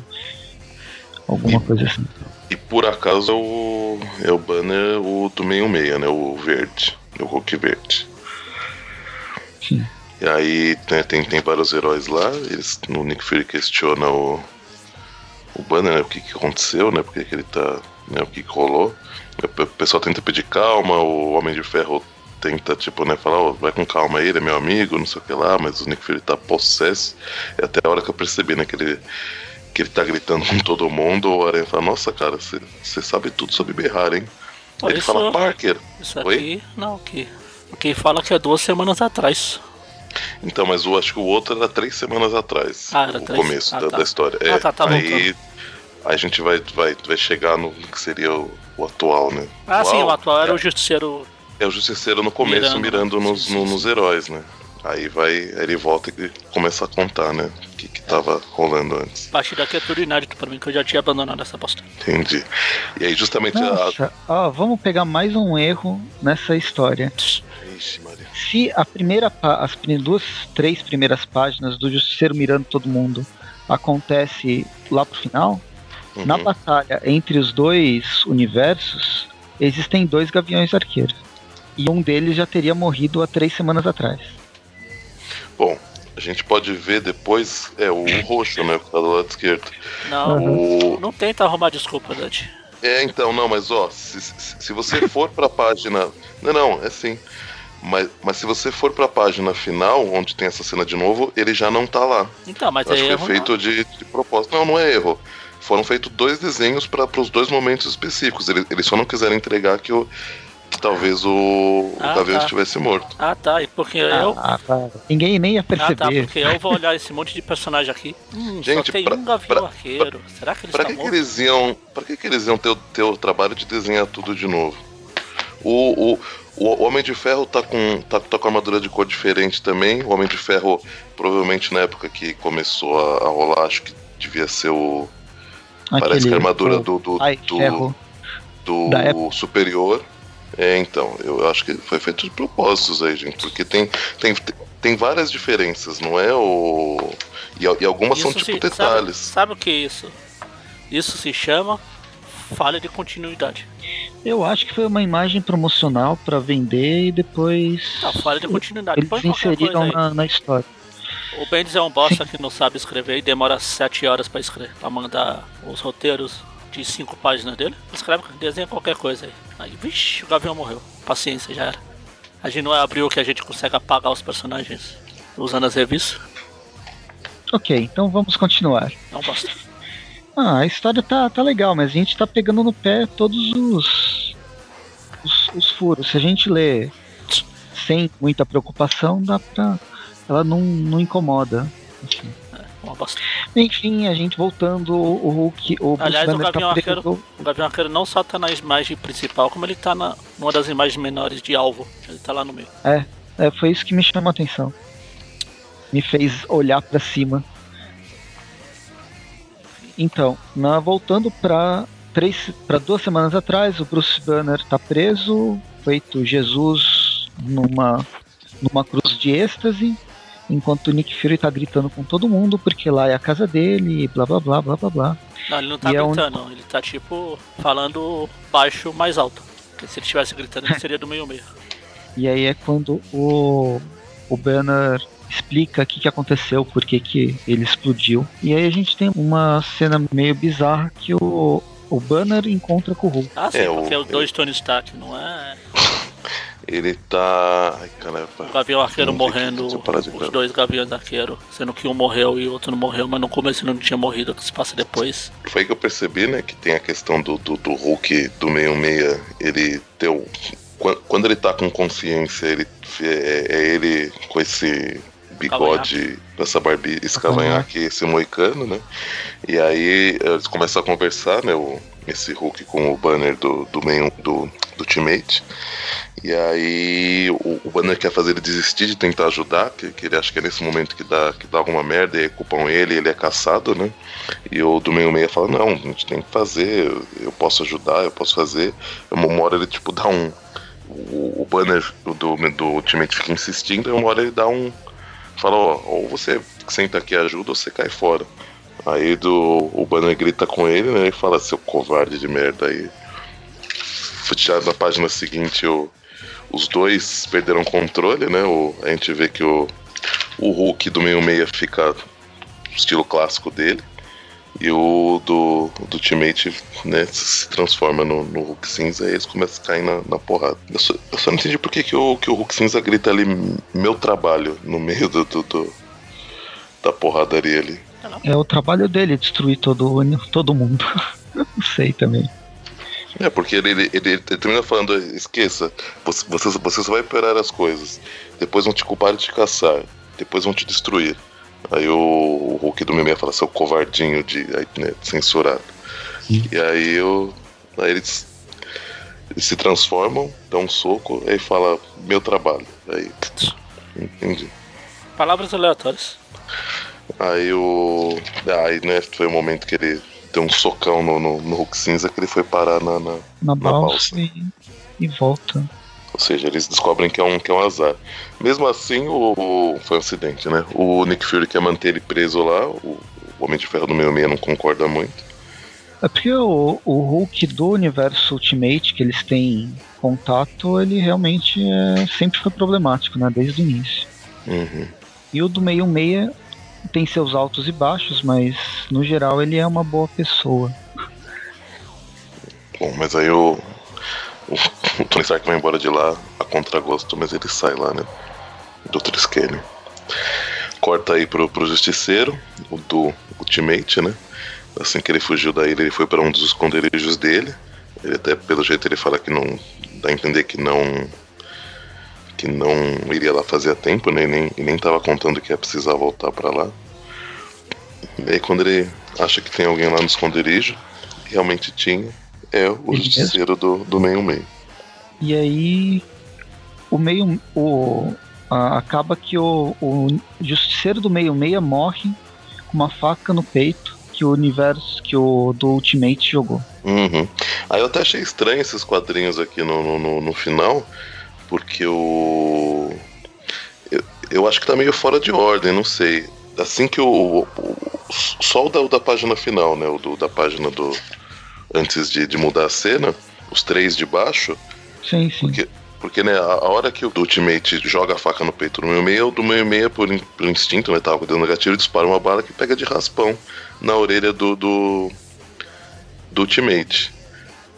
Alguma coisa assim. E por acaso é o, é o banner o do 616, né? O verde. O Hulk verde. Sim. E aí né, tem, tem vários heróis lá. Eles, o Nick Fury questiona o, o banner, né, o que, que aconteceu, né? Porque que ele tá. Né, o que, que rolou. O pessoal tenta pedir calma, o Homem de Ferro tenta, tipo, né, falar, "Ô, vai com calma aí, ele é meu amigo, não sei o que lá, mas o Nick Fury tá possesso. E até a hora que eu percebi, né, que ele que ele tá gritando com todo mundo, o Aranha fala, nossa cara, você sabe tudo sobre berrar, hein? Aí ele isso- fala, Parker. Isso Oi? aqui, não, que. Quem fala que é duas semanas atrás. Então, mas o, acho que o outro era três semanas atrás. Ah, era o três? começo Ah, da, tá. da história. Ah, É, tá, tá bom, aí a gente vai, vai, vai chegar no que seria o, o atual, né? Ah, sim, o atual era é, o Justiceiro. É o Justiceiro no começo, Mirando. mirando, nos, no- nos heróis, né? Aí vai, aí ele volta e começa a contar, né? O que, que tava rolando antes. A partir daqui é tudo inédito pra mim, que eu já tinha abandonado essa bosta. Entendi. E aí justamente a. Nossa, ó, vamos pegar mais um erro nessa história. Maria. Se a primeira pá- as duas, três primeiras páginas do Justiceiro mirando todo mundo acontece lá pro final, Uhum. na batalha entre os dois universos, existem dois gaviões arqueiros. E um deles já teria morrido há três semanas atrás. Bom, a gente pode ver depois, é o roxo, né? Que tá do lado esquerdo. Não, O, não tenta arrumar desculpa, Dante. É, então, não, mas ó, se, se, se você for pra página. Não, não, é sim. Mas, mas se você for pra página final, onde tem essa cena de novo, ele já não tá lá. Então, mas Acho é que erro. foi feito de, de propósito. Não, não é erro. Foram feitos dois desenhos para os dois momentos específicos. Eles, eles só não quiseram entregar que, o, que talvez o, o Ah, Gavião tá. estivesse morto. Ah, tá. E porque eu. Ah, cara. Ninguém nem ia Ah, tá. perceber. Porque eu vou olhar esse monte de personagem aqui. Hum, Gente, só tem pra- um gavião pra- arqueiro. Será que ele Pra que, que eles iam. Pra que, que eles iam ter, o- ter o trabalho de desenhar tudo de novo? O, o, o Homem de Ferro tá com, tá, tá com armadura de cor diferente também. O Homem de Ferro, provavelmente na época que começou a, a rolar, acho que devia ser o. parece que a armadura o- do, do, Ai, do, ferro. do superior. É, então, eu acho que foi feito de propósitos aí, gente, porque tem, tem, tem várias diferenças, não é o. E, e algumas são Isso tipo se- detalhes. Sabe, sabe o que é isso? Isso se chama falha de continuidade. Eu acho que foi uma imagem promocional pra vender e depois Não, falha de continuidade. eles inseriram na, na história. O Bendis é um bosta que não sabe escrever e demora 7 horas pra escrever, pra mandar os roteiros de 5 páginas dele. Escreve, desenha qualquer coisa aí. Aí, vixi, o Gavião morreu. Paciência, já era. A gente não é abril que a gente consegue apagar os personagens usando as revistas. Ok, então vamos continuar. Não bosta. Ah, a história tá, tá legal, mas a gente tá pegando no pé todos os, os, os furos. Se a gente lê sem muita preocupação, dá pra. Ela não, não incomoda. assim. Bosta. Enfim, a gente voltando, o o Hulk. O Aliás, o Gavião tá. Arqueiro- O Gavião Arqueiro não só tá na imagem principal, como ele tá na, numa das imagens menores de alvo. Ele tá lá no meio. É, foi isso que me chamou a atenção. me fez olhar para cima. Então, na, voltando para duas semanas atrás, o Bruce Banner está preso, feito Jesus numa numa cruz de êxtase, enquanto o Nick Fury tá gritando com todo mundo porque lá é a casa dele, blá blá blá blá blá blá. Não, ele não tá E é gritando, não. ele tá tipo falando baixo mais alto. Porque se ele estivesse gritando, ele seria do meio meio. E aí é quando o, o Banner explica o que, que aconteceu, por que, que ele explodiu. E aí a gente tem uma cena meio bizarra que o, o Banner encontra com o Hulk. Ah, sim, É, o- porque é os dois Tony Stark, não é Ele tá. Ai, caramba. o Gavião Arqueiro que- morrendo, os dois Gaviões Arqueiro, sendo que um morreu e o outro não morreu, mas no começo ele não tinha morrido, o que se passa depois. Foi aí que eu percebi, né, que tem a questão do, do, do Hulk do 66, ele ter o. quan- Quando ele tá com consciência, ele é, é ele com esse bigode, essa barbi, esse cavanhaque, esse moicano, né? E aí eles começam a conversar, né? O, esse Hulk com o banner do, do, meio, do, do teammate. E aí o, o Banner quer fazer ele desistir de tentar ajudar, que, que ele acha que é nesse momento que dá, que dá alguma merda e aí culpam ele, ele é caçado, né? E o do meio meia fala, não, a gente tem que fazer, eu, eu posso ajudar, eu posso fazer. Uma hora ele tipo dá um. O, o banner do, do, do teammate fica insistindo, e uma hora ele dá um. Fala, ó, ou você senta aqui e ajuda ou você cai fora. Aí do, o banner grita com ele, né? E fala, seu covarde de merda aí. Já na página seguinte, o, os dois perderam controle, né? O, a gente vê que o, o Hulk do meio meia fica estilo clássico dele. E o do, do teammate né, se transforma no, no Hulk cinza e eles começam a cair na, na porrada. Eu só, eu só não entendi por que, que, o, que o Hulk cinza grita ali meu trabalho no meio do, do, do- da porradaria ali. É o trabalho dele destruir todo, todo mundo. Não sei também. É, porque ele, ele, ele, ele termina falando, esqueça, você, você, você só vai piorar as coisas. Depois vão te culpar e te caçar. Depois vão te destruir. Aí o, o Hulk do meme fala, seu covardinho de aí, né, censurado. E aí, eu, aí eles, eles se transformam, dão um soco, aí fala, meu trabalho. Aí, entendi. Palavras aleatórias. Aí o. Aí, né, foi o momento que ele deu um socão no, no, no Hulk cinza que ele foi parar na- na, Na balsa balsa. e, e volta. Ou seja, eles descobrem que é um, que é um azar. Mesmo assim, o, o- foi um acidente, né? O Nick Fury quer manter ele preso lá, o, o Homem de Ferro do meio meia não concorda muito. É porque o, o Hulk do universo Ultimate que eles têm contato, ele realmente é, sempre foi problemático, né? Desde o início. Uhum. E o do 616 tem seus altos e baixos, mas no geral ele é uma boa pessoa. Bom, mas aí o, o, Tony Stark vai embora de lá a contragosto, mas ele sai lá, né? Do Triskelion. Corta aí pro, pro Justiceiro, o do Ultimate, né? Assim que ele fugiu da ilha, ele foi para um dos esconderijos dele. Ele até, pelo jeito, ele fala que não. dá a entender que não. que não iria lá fazer a tempo, né? E nem, e nem tava contando que ia precisar voltar para lá. E aí, quando ele acha que tem alguém lá no esconderijo, realmente tinha, é o Ele Justiceiro do, do meio meio. E aí o meio o a- acaba que o, o justiceiro do 66 morre com uma faca no peito que o universo que o do Ultimate jogou. Uhum. Aí eu até achei estranho esses quadrinhos aqui no, no, no- no final, porque o. Eu, eu acho que tá meio fora de ordem, não sei. Assim que o. o- o- só o da, o da página final, né? O do, da página do. Antes de, de mudar a cena, os três de baixo, Sim, sim. Porque, porque né, a, a hora que o Ultimate joga a faca no peito do meio meia, o do meio meia, por, in- por instinto, né, tava cuidando do gatilho, dispara uma bala que pega de raspão na orelha do, do, do Ultimate.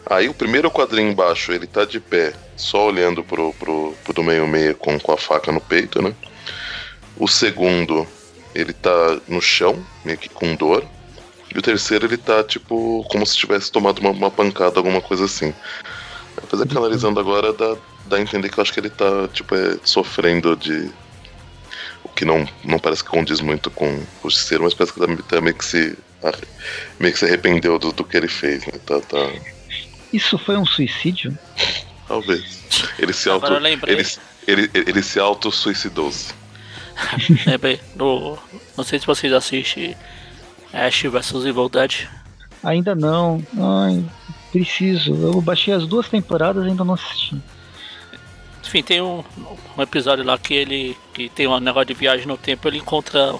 Aí o primeiro quadrinho embaixo, ele tá de pé, só olhando pro, pro, pro do meio meia com, com a faca no peito, né? O segundo, ele tá no chão, meio que com dor. E o terceiro, ele tá, tipo, como se tivesse tomado uma, uma pancada, alguma coisa assim. Apesar que analisando agora dá, dá a entender que eu acho que ele tá, tipo, é, sofrendo de. O que não, não parece que condiz muito com o justiceiro, mas parece que tá, tá meio que se. meio que se arrependeu do, do que ele fez, né? Tá, tá. Isso foi um suicídio? Talvez. Ele se auto. Ele, ele, ele se auto-suicidou-se. Lembrei, no, não sei se vocês assistem Ash vs Evil Dead. Ainda não. Ai, preciso. Eu baixei as duas temporadas e ainda não assisti. Enfim, tem um, um episódio lá que ele que tem um negócio de viagem no tempo, ele encontra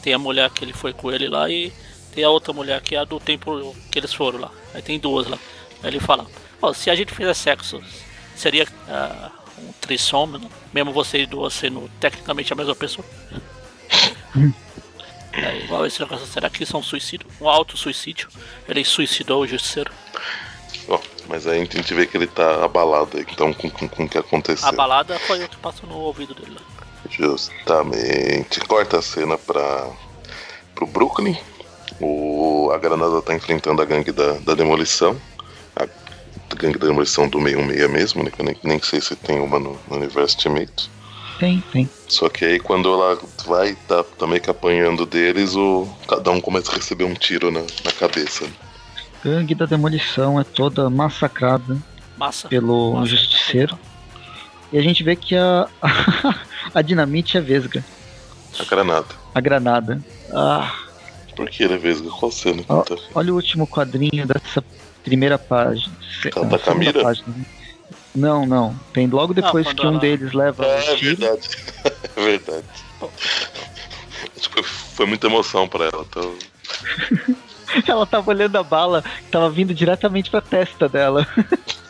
tem a mulher que ele foi com ele lá e tem a outra mulher que é a do tempo que eles foram lá. Aí tem duas lá. Aí ele fala: oh, se a gente fizer sexo, seria uh, um trissome, né? mesmo vocês duas sendo tecnicamente a mesma pessoa. é igual esse negócio, será que isso é um suicídio? Um auto-suicídio? Ele suicidou o justiceiro. Bom, mas aí a gente vê que ele tá abalado então com, com, com o que aconteceu. A balada foi o que passou no ouvido dele. Justamente. Corta a cena pra, pro Brooklyn. O, a Granada tá enfrentando a gangue da, da demolição. A gangue da demolição do 616 mesmo, né? Eu nem, nem sei se tem uma no, no universo Ultimate. Tem, tem. Só que aí quando ela vai, tá, tá meio que apanhando deles, o, cada um começa a receber um tiro na, na cabeça. Gangue da demolição é toda massacrada Massa. pelo Massa. justiceiro. E a gente vê que a, a dinamite é vesga. A granada. A granada. Ah, Por que ele é vesga? Qual cena? que ó, tá? olha o último quadrinho dessa primeira página. Da segunda Camila? página. Não, não. Tem logo depois quando que um deles leva Ah, é tiro. verdade. é verdade. Tipo, foi muita emoção pra ela. Então... Ela tava olhando a bala que tava vindo diretamente pra testa dela.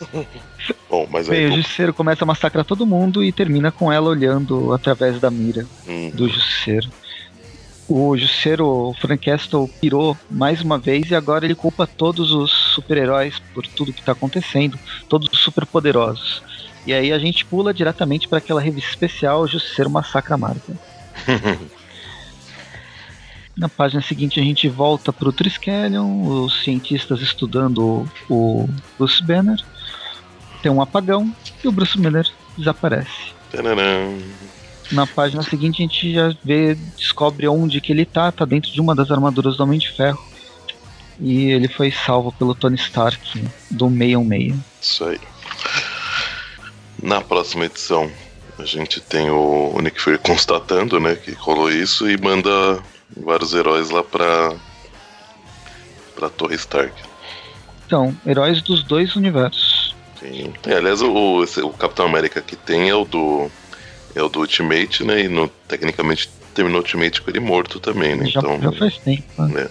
Bom, mas Bem, o aí. justiceiro começa a massacrar todo mundo e termina com ela olhando através da mira Hum, do justiceiro. O justiceiro, o Frank Castle, pirou mais uma vez e agora ele culpa todos os super-heróis por tudo que tá acontecendo, todos os superpoderosos. E aí a gente pula diretamente para aquela revista especial, o Justiceiro Massacra Marvel. Na página seguinte a gente volta pro Triskelion, os cientistas estudando o, o Bruce Banner. Tem um apagão e o Bruce Banner desaparece. tararam. Na página seguinte a gente já vê, descobre onde que ele tá, tá dentro de uma das armaduras do Homem de Ferro. E ele foi salvo pelo Tony Stark do 616. Isso aí. Na próxima edição, a gente tem o, Nick Fury constatando, né, que rolou isso e manda vários heróis lá pra. pra Torre Stark. Então, heróis dos dois universos. Sim. É, aliás, o, o Capitão América que tem é o do. É o do Ultimate, né? E no, tecnicamente terminou o Ultimate com ele morto também, né? Já, Então. já faz tempo. né? É.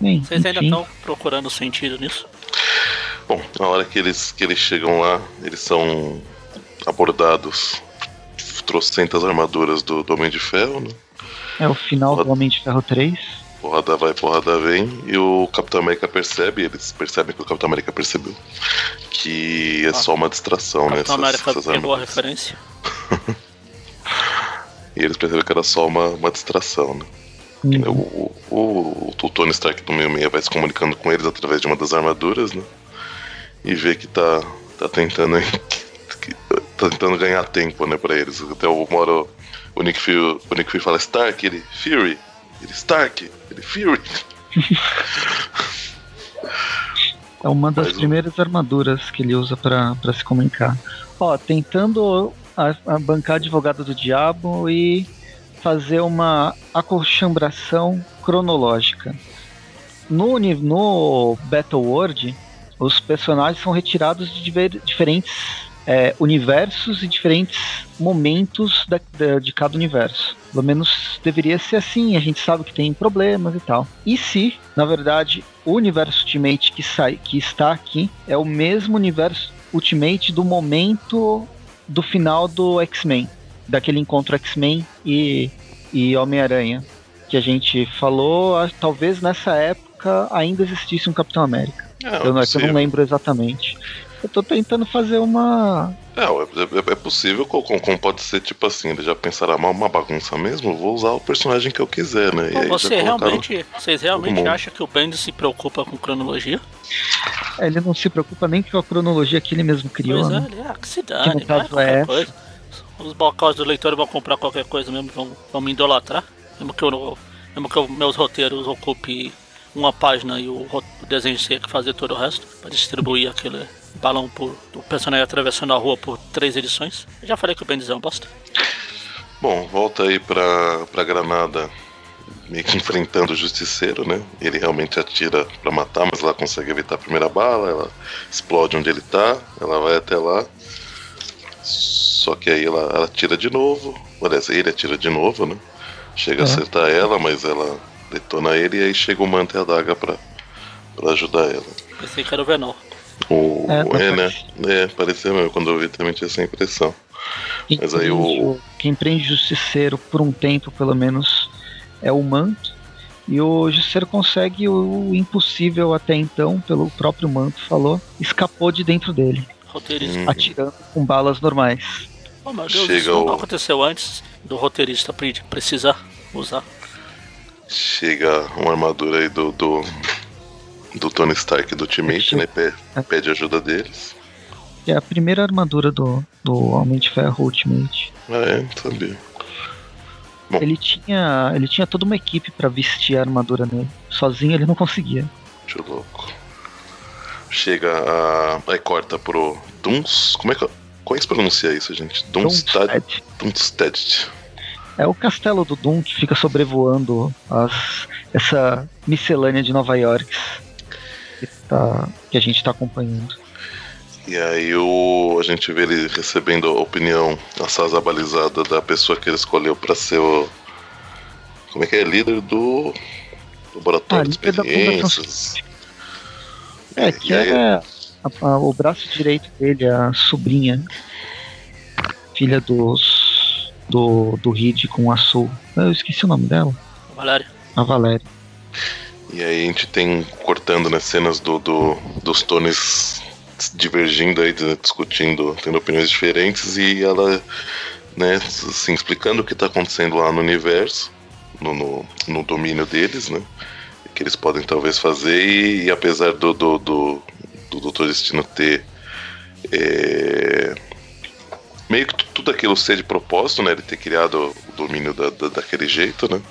Bem, Vocês ainda enfim, estão procurando sentido nisso? Bom, na hora que eles, que eles chegam lá, eles são abordados trocentas armaduras do, do Homem de Ferro, né? é o final do Homem de Ferro 3. Porrada vai, porrada vem, e o Capitão América percebe, eles percebem que o Capitão América percebeu que é Ah. só uma distração, né? Capitão América essas pegou a referência. E eles percebem que era só uma, uma distração, né? Uhum. O, o, o, o Tony Stark do 66 vai se comunicando com eles através de uma das armaduras, né? E vê que tá, tá tentando tá tentando ganhar tempo, né, pra eles. Até uma hora o Nick Fury, o Nick Fury fala Stark, ele Fury, ele Stark, ele Fury. É uma das Mais um. primeiras armaduras que ele usa pra se comunicar. Ó, tentando a, a bancar advogado do diabo e fazer uma acochambração cronológica. No, no Battle World, os personagens são retirados de diver- diferentes é, universos e diferentes momentos da- da- de cada universo. Pelo menos deveria ser assim, a gente sabe que tem problemas e tal. E se, na verdade, o universo Ultimate que, sai, que está aqui é o mesmo universo Ultimate do momento do final do X-Men, daquele encontro X-Men e, e Homem-Aranha, que a gente falou, ah, talvez nessa época ainda existisse um Capitão América. É, eu, não, é eu não lembro exatamente. Eu tô tentando fazer uma. É, é, é possível, como, como pode ser tipo assim, eles já pensaram, "Ah, uma bagunça mesmo, eu vou usar o personagem que eu quiser, né? E Bom, aí já você realmente, vocês realmente acham que o Bendis se preocupa com cronologia? Ele não se preocupa nem com a cronologia que ele mesmo criou. pois é, né? ele, ah, que se Que dane, no vai caso qualquer é coisa. Os bocós do leitor vão comprar qualquer coisa mesmo, vão, vão me idolatrar. Mesmo que, eu, mesmo que eu- meus roteiros ocupem uma página e o, o desenho tenha que fazer todo o resto, para distribuir aquele balão por, do personagem atravessando a rua por três edições. Eu já falei que o Bendis é um bosta. Bom, volta aí pra, pra Granada, meio que enfrentando o Justiceiro, né? Ele realmente atira pra matar, mas ela consegue evitar a primeira bala, ela explode onde ele tá, ela vai até lá. Só que aí ela, ela atira de novo, parece ele atira de novo, né? Chega a acertar ela, mas ela detona ele e aí chega o Manta e a Daga pra, pra ajudar ela. Pensei que era o Venom. O, É, né? É, pareceu mesmo, quando eu vi também tinha essa impressão. Quem Mas aí o- Quem prende Justiceiro por um tempo, pelo menos, é o Manto. E o Justiceiro consegue o impossível até então, pelo próprio Manto falou, escapou de dentro dele, Roteirista. Hum. atirando com balas normais. Oh meu Deus, Chega isso não aconteceu antes do roteirista pre- precisar usar. Chega uma armadura aí do, do, do Tony Stark do Ultimate, né? Pe- Pede ajuda deles. É a primeira armadura do, do Homem de Ferro Ultimate. Ah, é, não sabia. Bom. Ele tinha, ele tinha toda uma equipe pra vestir a armadura nele. Sozinho ele não conseguia. Que louco. Chega a. Aí corta pro Duns. Como é que. Como é que se pronuncia isso, gente? Dunstad. Dunstad. É o castelo do Doom que fica sobrevoando as, essa miscelânea de Nova York tá- que a gente tá acompanhando. E aí o, a gente vê ele recebendo a opinião assaz balizada da pessoa que ele escolheu pra ser o. Como é que é? Líder do laboratório Ah, de da experiências. É, que aí- é a- a- o braço direito dele, a sobrinha, filha dos do, do Reed com a Sul. Eu esqueci o nome dela. Valéria. A Valéria. E aí a gente tem cortando nas cenas do, do- dos Tonys divergindo aí, né, discutindo, tendo opiniões diferentes e ela, né, assim, explicando o que tá acontecendo lá no universo, no, no, no domínio deles, né, que eles podem talvez fazer e, e apesar do, do, do, do Doutor Destino ter é, meio que tudo aquilo ser de propósito, né, ele ter criado o domínio da, da- daquele jeito, né,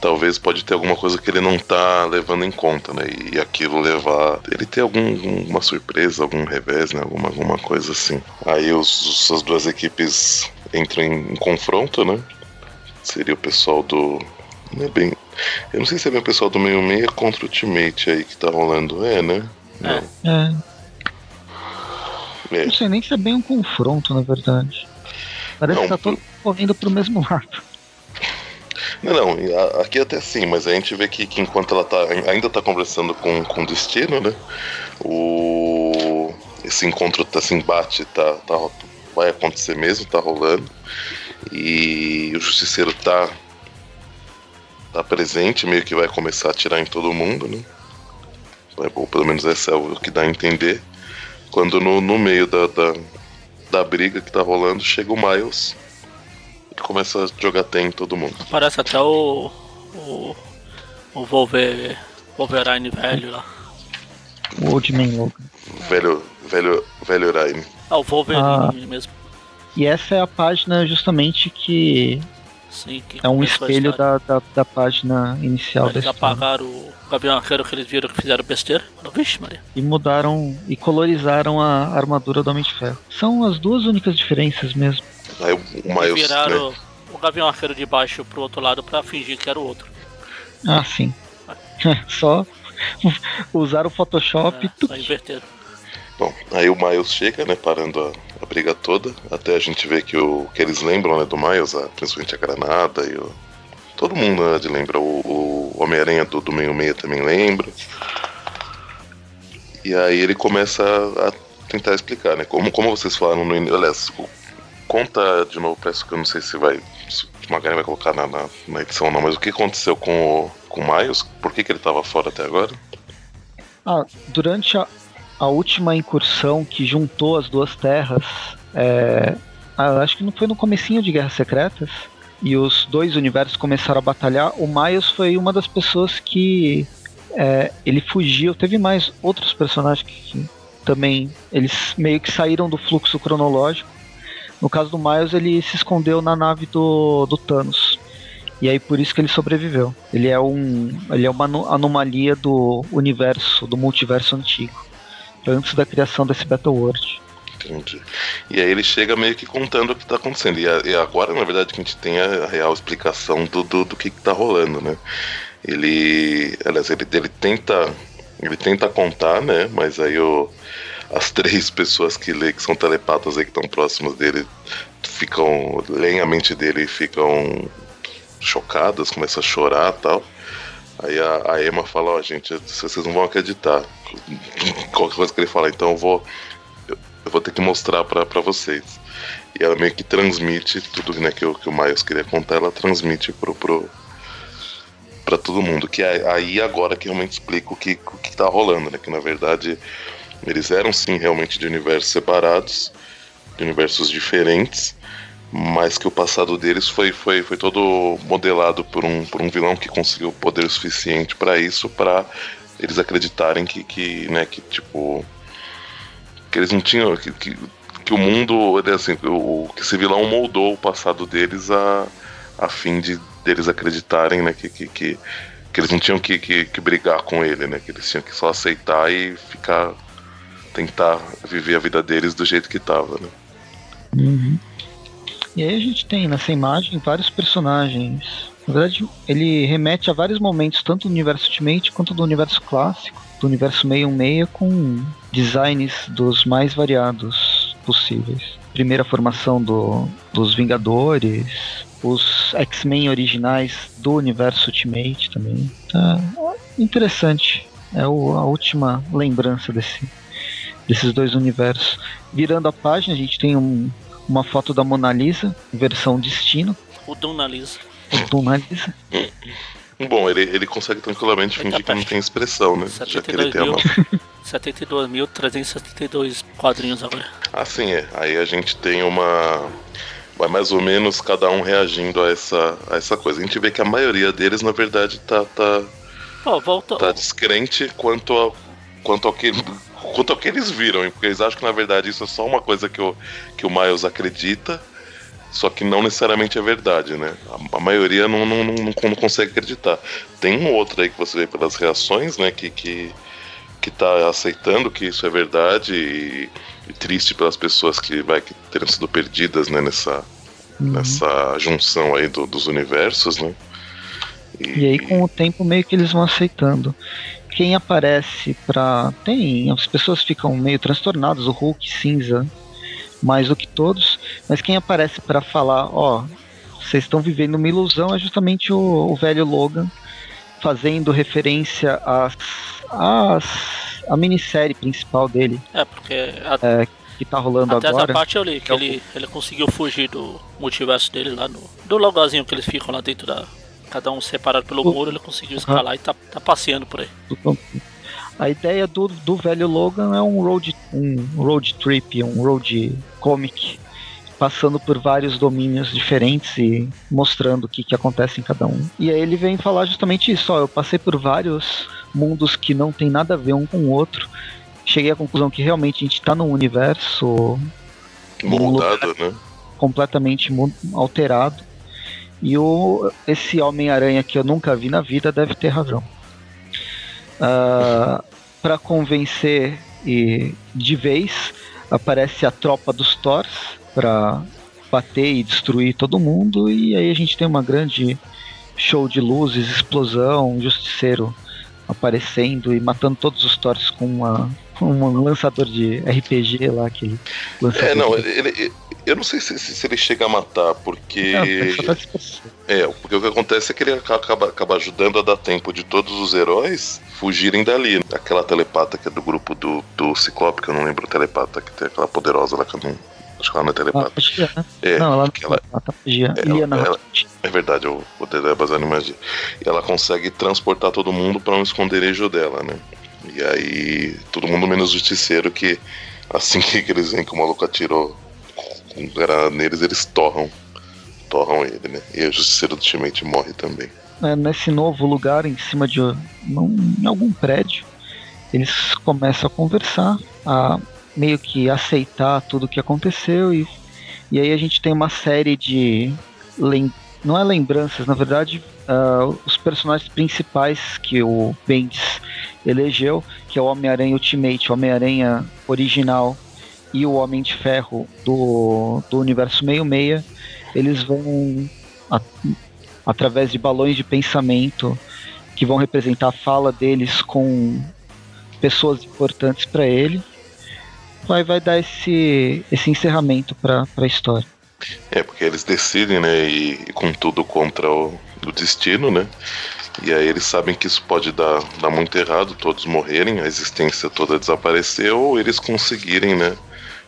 talvez pode ter alguma coisa que ele não tá levando em conta, né? E aquilo levar. Ele ter algum, alguma surpresa, algum revés, né? Alguma, alguma coisa assim. Aí os, os- as duas equipes entram em, em confronto, né? Seria o pessoal do. Não é bem. Eu não sei se é bem o pessoal do meio meia contra o Ultimate aí que tá rolando. É, né? É. É, É. não sei nem se é bem um confronto, na verdade. Parece Não, que tá todo mundo correndo pro mesmo lado. Não, não, aqui até sim, mas a gente vê que, que enquanto ela tá, ainda tá conversando com, com o destino, né? O, esse encontro, tá, esse embate tá, tá, vai acontecer mesmo, tá rolando. E o justiceiro tá, tá presente, meio que vai começar a atirar em todo mundo, né? Ou pelo menos esse é o que dá a entender. Quando no, no meio da, da, da briga que tá rolando, chega o Miles e começa a jogar tem em todo mundo. Parece até o. o. o Wolver, Wolverine velho lá. O Old Man Logan. Velho, velho, velho Ryan. Ah, o Wolverine Ah. mesmo. E essa é a página justamente que Sim, que é um espelho da, da, da página inicial da Eles história. apagaram o Gavião Arqueiro que eles viram que fizeram besteira. Vixe, Maria. E mudaram e colorizaram a armadura do Homem de Ferro. São as duas únicas diferenças mesmo. Aí o, o E Miles, viraram né? o Gavião Arqueiro de baixo pro outro lado pra fingir que era o outro. Ah, sim. Só usar o Photoshop É, e só inverteram. Bom, aí o Miles chega, né, parando a, a briga toda. Até a gente vê que o que eles lembram, né, do Miles, a, principalmente a granada e o. Todo mundo né, lembra. O, o Homem-Aranha do, do meio meia também lembra. E aí ele começa a, a tentar explicar, né? Como, como vocês falaram no início. Aliás, conta de novo, peço que eu não sei se vai. Se o Magari vai colocar na, na, na edição não, mas o que aconteceu com o, com o Miles? Por que, que ele tava fora até agora? Ah, durante a, a última incursão que juntou as duas terras, é, acho que não foi no comecinho de Guerras Secretas, e os dois universos começaram a batalhar, o Miles foi uma das pessoas que é, ele fugiu. Teve mais outros personagens que, que também eles meio que saíram do fluxo cronológico. No caso do Miles, ele se escondeu na nave do, do Thanos. E aí por isso que ele sobreviveu. Ele é um, ele é uma ano- anomalia do universo, do multiverso antigo, antes da criação desse Battle World. Entendi. E aí ele chega meio que contando o que tá acontecendo. E, a, e agora, na verdade, que a gente tem a real explicação do, do, do que, que tá rolando, né? Ele. Aliás, ele, ele tenta. Ele tenta contar, né? Mas aí o, as três pessoas que lê, que são telepatas aí, que estão próximas dele, ficam. leem a mente dele e ficam chocadas, começam a chorar tal. Aí a, a Emma fala, ó, oh, gente, vocês não vão acreditar. Qualquer coisa que ele falar, então eu vou. Eu vou ter que mostrar para vocês. E ela meio que transmite tudo né, que, o, que o Miles queria contar, ela transmite pro, pro, pra todo mundo. Que é aí agora que realmente explica o que, o que tá rolando, né? Que na verdade eles eram sim realmente de universos separados, de universos diferentes, mas que o passado deles foi, foi, foi todo modelado por um, por um vilão que conseguiu poder suficiente para isso, para eles acreditarem que, que, né, que tipo que eles não tinham que, que, que o mundo, assim, o, que esse vilão moldou o passado deles a, a fim de deles acreditarem, né, que, que, que, que eles não tinham que, que, que brigar com ele, né, que eles tinham que só aceitar e ficar tentar viver a vida deles do jeito que tava, né. Uhum. E aí a gente tem nessa imagem vários personagens. Na verdade, ele remete a vários momentos, tanto do universo Ultimate quanto do universo clássico do universo 616 com designs dos mais variados possíveis. Primeira formação do, dos Vingadores, os X-Men originais do universo Ultimate também. Tá interessante. É o, a última lembrança desse, desses dois universos. Virando a página, a gente tem um, uma foto da Mona Lisa, versão Destino. O Dona Lisa. O Dona Lisa. Bom, ele, ele consegue tranquilamente fingir que não tem expressão, né? Já que ele tem a mão. 72.372 quadrinhos agora. Assim é. Aí a gente tem uma. Vai mais ou menos cada um reagindo a essa, a essa coisa. A gente vê que a maioria deles, na verdade, tá. tá, oh, volta... tá descrente quanto, a, quanto ao que. Quanto ao que eles viram, porque eles acham que na verdade isso é só uma coisa que o, que o Miles acredita, só que não necessariamente é verdade, né? A, a maioria não, não, não, não, consegue acreditar. Tem um outro aí que você vê pelas reações, né? Que, que, que tá aceitando que isso é verdade e, e triste pelas pessoas que vai que terem sido perdidas, né? Nessa, uhum. nessa junção aí do, dos universos, né? E... e aí com o tempo meio que eles vão aceitando quem aparece pra. Tem. As pessoas ficam meio transtornadas, o Hulk cinza mais do que todos, mas quem aparece para falar, ó, vocês estão vivendo uma ilusão é justamente o, o velho Logan fazendo referência às, às a minissérie principal dele. É, porque a, é, que tá rolando até agora. Até essa parte eu li, que é ele, ele conseguiu fugir do multiverso dele lá no. Do logozinho que eles ficam lá dentro da. Cada um separado pelo o, muro, ele conseguiu escalar e tá, tá passeando por aí. A ideia do, do velho Logan é um road, um road trip, um road comic, passando por vários domínios diferentes e mostrando o que, que acontece em cada um. E aí ele vem falar justamente isso: ó, eu passei por vários mundos que não tem nada a ver um com o outro. Cheguei à conclusão que realmente a gente está num universo moldado, né? Completamente alterado. E o, esse Homem-Aranha que eu nunca vi na vida deve ter razão. Uh, ah, para convencer e de vez aparece a tropa dos Thors para bater e destruir todo mundo e aí a gente tem uma grande show de luzes, explosão, um justiceiro aparecendo e matando todos os Thors com uma um lançador de RPG lá que É, não, ele, ele, eu não sei se, se, ele chega a matar, porque. é, porque o que acontece é que ele acaba, acaba ajudando a dar tempo de todos os heróis fugirem dali. Aquela telepata que é do grupo do, do Ciclope, que eu não lembro o telepata, que tem aquela poderosa lá que eu não. Acho que ela não é telepata. Ah, é, não, ela ela, magia. Ela, ela, é verdade, poder dela é baseado em magia. E ela consegue transportar todo mundo para um esconderijo dela, né? E aí, todo mundo menos o justiceiro que assim que eles veem que o maluco atirou neles, eles torram. Torram ele, né? E o Justiceiro do Ultimate morre também. É, nesse novo lugar, em cima de um, em algum prédio, eles começam a conversar, a meio que aceitar tudo o que aconteceu e, e aí a gente tem uma série de não é lembranças, na verdade, uh, os personagens principais que o Bendis elegeu, que é o Homem-Aranha Ultimate, o Homem-Aranha original e o Homem de Ferro do, do universo meio-meia, eles vão, a, através de balões de pensamento que vão representar a fala deles com pessoas importantes para ele, vai, vai dar esse, esse encerramento para a história. É, porque eles decidem, né, e, com tudo contra o, o destino, né? E aí eles sabem que isso pode dar, dar muito errado, todos morrerem, a existência toda desaparecer, ou eles conseguirem, né,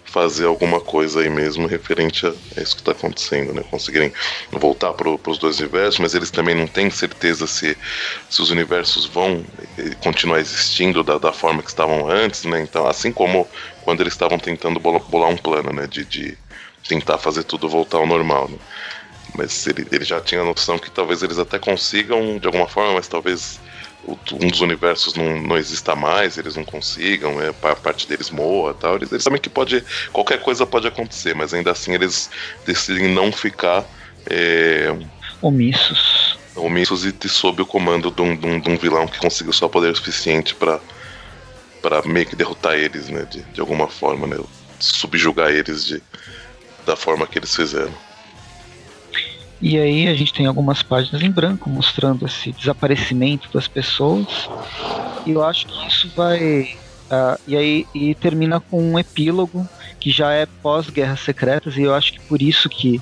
fazer alguma coisa aí mesmo referente a, isso que está acontecendo, né? Conseguirem voltar para os dois universos, mas eles também não têm certeza se, se os universos vão eh, continuar existindo da, da forma que estavam antes, né? Então, assim como quando eles estavam tentando bolar um plano, né? De, de tentar fazer tudo voltar ao normal, né? Mas ele, ele já tinha a noção que talvez eles até consigam de alguma forma, mas talvez um dos universos não, não exista mais, eles não consigam, é, a parte deles morra tal. Eles, eles, sabem que pode. qualquer coisa pode acontecer, mas ainda assim eles decidem não ficar. É, omissos. Omissos e, e sob o comando de um, de, um, de um, vilão que conseguiu só poder suficiente para para meio que derrotar eles, né? De, de alguma forma, né? Subjugar eles de, da forma que eles fizeram. E aí a gente tem algumas páginas em branco mostrando esse desaparecimento das pessoas. E eu acho que isso vai. Uh, e aí e termina com um epílogo que já é pós-Guerras Secretas, e eu acho que por isso que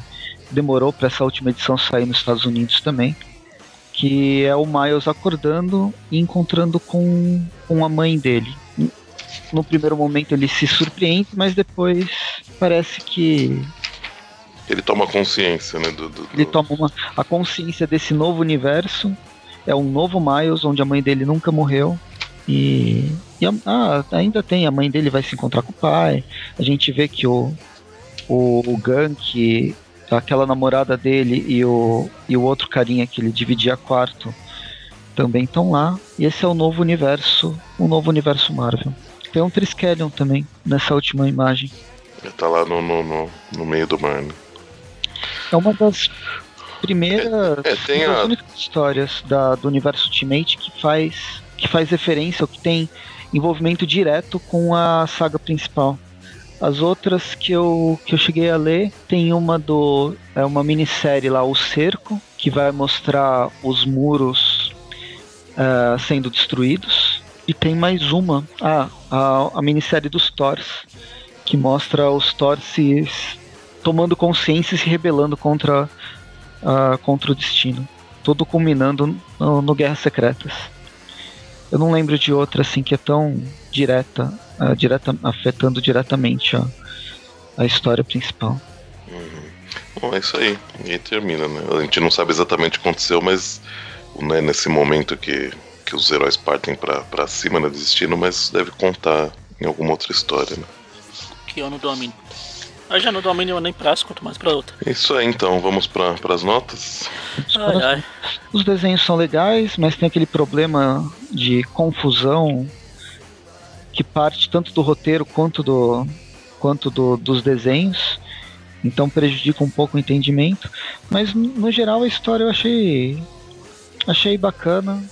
demorou para essa última edição sair nos Estados Unidos também. Que é o Miles acordando e encontrando com, com a mãe dele. No primeiro momento ele se surpreende, mas depois parece que ele toma consciência, né? Do, do, ele toma uma, a consciência desse novo universo. É um novo Miles, onde a mãe dele nunca morreu. E, e a, ah, ainda tem, a mãe dele vai se encontrar com o pai. A gente vê que o, o, o Gank, aquela namorada dele e o, e o outro carinha que ele dividia quarto também estão lá. E esse é o novo universo, o novo universo Marvel. Tem um Triskelion também nessa última imagem. Ele tá lá no, no, no, no meio do mar, né? É uma das primeiras é, é, a... únicas histórias da, do universo Ultimate que faz, que faz referência ou que tem envolvimento direto com a saga principal. As outras que eu, que eu cheguei a ler, tem uma do. É uma minissérie lá, O Cerco, que vai mostrar os muros uh, sendo destruídos. E tem mais uma, ah, a, a minissérie dos Thors, que mostra os Thors se tomando consciência e se rebelando contra, uh, contra o destino. Tudo culminando no, no Guerras Secretas. Eu não lembro de outra assim que é tão direta, uh, direta afetando diretamente a, a história principal. Uhum. Bom, é isso aí. E aí termina, né? A gente não sabe exatamente o que aconteceu, mas né, nesse momento que, que os heróis partem para cima né, do destino, mas deve contar em alguma outra história, né? Que eu não domino. Mas já não domínio nem pra essa, quanto mais pra outra. Isso aí, então. Vamos pra, pras notas? Ai, ai. Os desenhos são legais, mas tem aquele problema de confusão que parte tanto do roteiro quanto do quanto do, dos desenhos. Então prejudica um pouco o entendimento. Mas no geral a história eu achei achei bacana.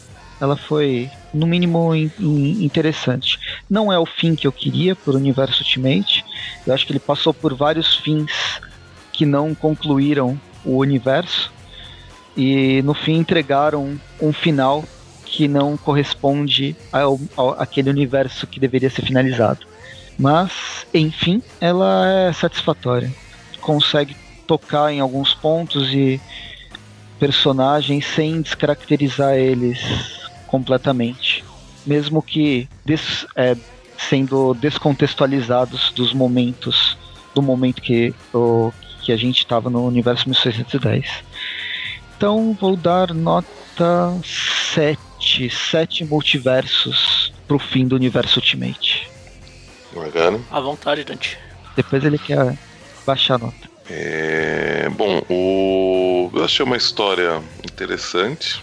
Ela foi no mínimo in, in, interessante. Não é o fim que eu queria para o universo Ultimate. Eu acho que ele passou por vários fins que não concluíram o universo e no fim entregaram um final que não corresponde ao, ao aquele universo que deveria ser finalizado. Mas, enfim, ela é satisfatória. Consegue tocar em alguns pontos e personagens sem descaracterizar eles completamente. Mesmo que des, é, sendo descontextualizados dos momentos do momento que, o, que a gente estava no universo 1610. Então vou dar nota 7, 7 multiversos pro fim do universo Ultimate. Bacana. À vontade, Dante. Depois ele quer baixar a nota. É, bom, o, eu achei uma história interessante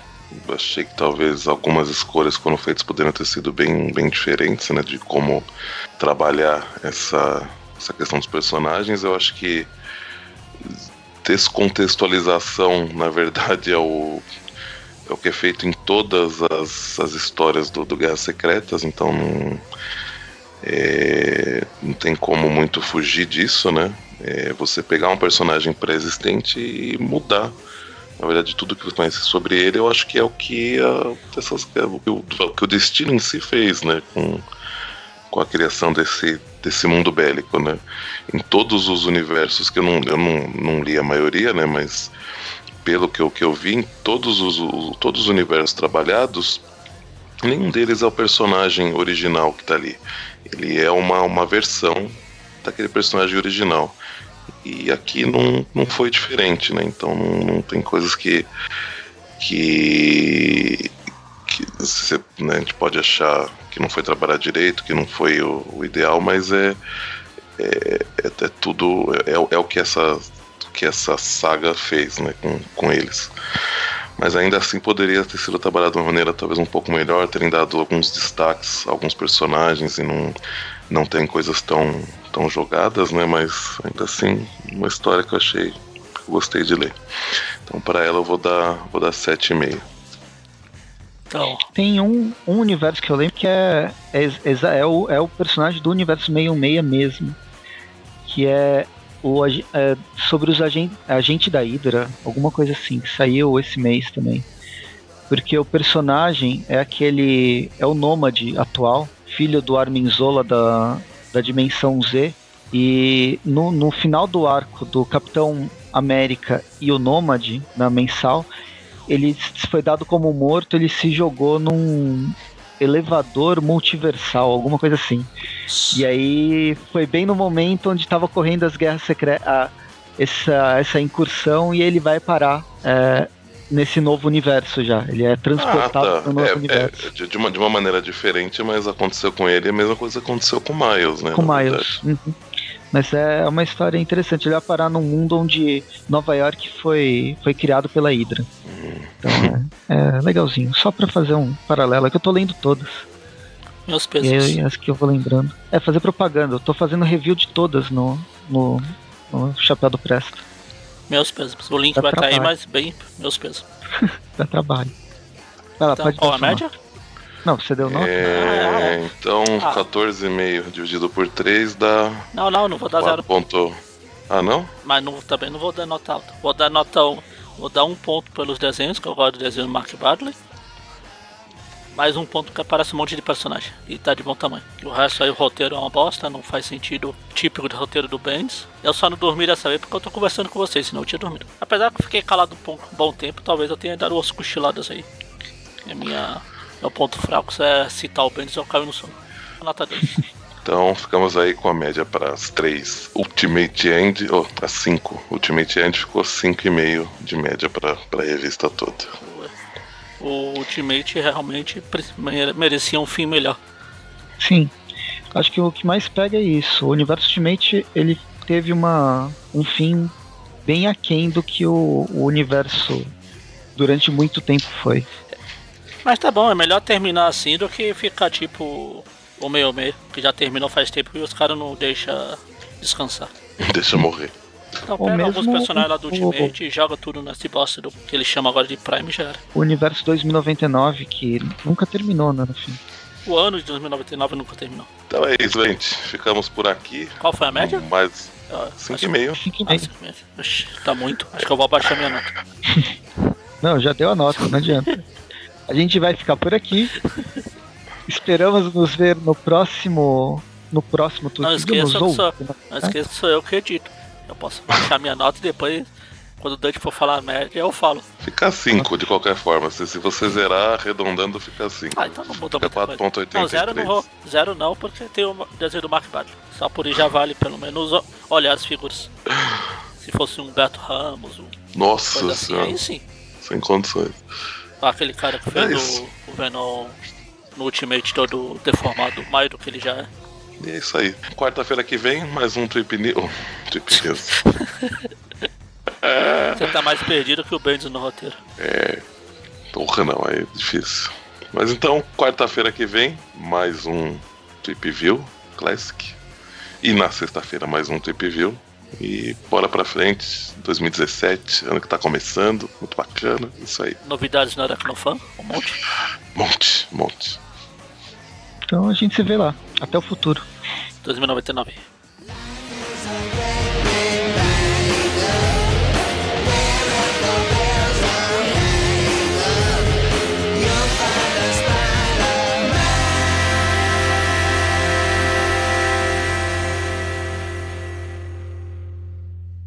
achei que talvez algumas escolhas que foram feitas poderiam ter sido bem, bem diferentes, né? De como trabalhar essa, essa questão dos personagens. Eu acho que descontextualização, na verdade, é o, é o que é feito em todas as, as histórias do, do Guerras Secretas, então não, É, não tem como muito fugir disso, né? É você pegar um personagem pré-existente e mudar. Na verdade, tudo que você conhece sobre ele, eu acho que é o que, a, essas, o, o, que o destino em si fez, né? Com, com a criação desse, desse mundo bélico, né? Em todos os universos, que eu não, eu não, não li a maioria, né? Mas pelo que eu, que eu vi, em todos os, todos os universos trabalhados, nenhum deles é o personagem original que tá ali. Ele é uma, uma versão daquele personagem original. E aqui não, não foi diferente, né? Então não, não tem coisas que. que. que né, a gente pode achar que não foi trabalhar direito, que não foi o, o ideal, mas é. É, é, é tudo. É, é, o que essa, que essa saga fez né, com, com eles mas ainda assim poderia ter sido trabalhado de uma maneira talvez um pouco melhor, terem dado alguns destaques alguns personagens e não, não tem coisas tão, tão jogadas, né? Mas ainda assim, uma história que eu achei que eu gostei de ler. Então para ela eu vou dar vou dar 7,5. Então. Tem um, um universo que eu lembro que é, é, é, é, o, é o personagem do universo 66 mesmo. Que é o, é, sobre os agentes agente da Hydra, alguma coisa assim, que saiu esse mês também. Porque o personagem é aquele. é o nômade atual, filho do Armin Zola da, da Dimensão Z. E no, no final do arco do Capitão América e o Nômade, na mensal, ele foi dado como morto, ele se jogou num, elevador multiversal, alguma coisa assim. E aí foi bem no momento onde estava correndo as guerras secretas, essa, essa incursão, e ele vai parar é, nesse novo universo já. Ele é transportado ah, tá. para o novo é, universo. É, de, uma, de uma maneira diferente, mas aconteceu com ele a mesma coisa que aconteceu com Miles, né? Com Miles. Uhum. Mas é uma história interessante. Ele vai parar num mundo onde Nova York foi, foi criado pela Hydra. Então é, é legalzinho. Só para fazer um paralelo, é que eu tô lendo todas. Meus pesos. E as que eu vou lembrando. É fazer propaganda. Eu tô fazendo review de todas no, no, no Chapéu do Presto. Meus pesos. O link Dá vai trabalho. cair, mas bem, meus pesos. Dá trabalho. Vai lá, então, pode qual a média? Não, você deu nota? É, então ah. 14,5 dividido por 3 dá. Não, não, não vou dar 0. Ponto... Ah, não? Mas não, também não vou dar nota alta. Vou dar nota 1. Vou dar um ponto pelos desenhos, que eu gosto do desenho do Mark Bradley. Mais um ponto que aparece um monte de personagem. E tá de bom tamanho. O resto aí, o roteiro é uma bosta, não faz sentido típico do roteiro do Bendis. Eu só não dormi dessa vez porque eu tô conversando com vocês, senão eu tinha dormido. Apesar que eu fiquei calado um bom tempo, talvez eu tenha dado umas cochiladas aí. É minha meu ponto fraco é citar o Bendis eu caio no sono. Nota 2. Então ficamos aí com a média para as três Ultimate End, ou oh, as cinco Ultimate End ficou 5,5 de média para a revista toda. O Ultimate realmente merecia um fim melhor. Sim. Acho que o que mais pega é isso. O universo Ultimate ele teve uma, um fim bem aquém do que o, o universo durante muito tempo foi. Mas tá bom, é melhor terminar assim do que ficar tipo o meu meio, que já terminou faz tempo e os caras não deixam descansar. Deixa morrer. Então pega mesmo, alguns personagens lá do Ultimate o... e joga tudo nesse bosta do que eles chamam agora de Prime já era. O universo 2099 que nunca terminou, né, no fim. O ano de 2099 nunca terminou. Então é isso, gente. Ficamos por aqui. Qual foi a média? Mais 5,5. Ah, tá muito. Acho que eu vou abaixar minha nota. não, já deu a nota, não adianta. A gente vai ficar por aqui. Esperamos nos ver no próximo. No próximo tudo. Não esqueça, que sou, não esqueça que sou eu que edito. Eu posso baixar minha nota e depois, quando o Dante for falar a média, eu falo. Fica 5 de qualquer forma. Se, se você zerar arredondando, fica 5. Ah, então não muda fica 4.83. Não, zero não vou. Zero não, porque tem o desenho do Mark Badley. Só por aí já vale pelo menos olhar as figuras. Se fosse um Beto Ramos, um Nossa assim, aí sim. Sem condições. Aquele cara que fez é o, o Venom no Ultimate todo deformado, mais do que ele já é. E é isso aí. Quarta-feira que vem, mais um Trip News. Oh, trip News. Você tá mais perdido que o Bendis no roteiro. É. Porra, não, é difícil. Mas então, quarta-feira que vem, mais um Trip View Classic. E na sexta-feira, mais um Trip View. E bora pra frente, 2017, ano que tá começando, muito bacana, isso aí. Novidades no Aracnofan? Um monte? Monte, monte. Então a gente se vê lá. Até o futuro. 2099.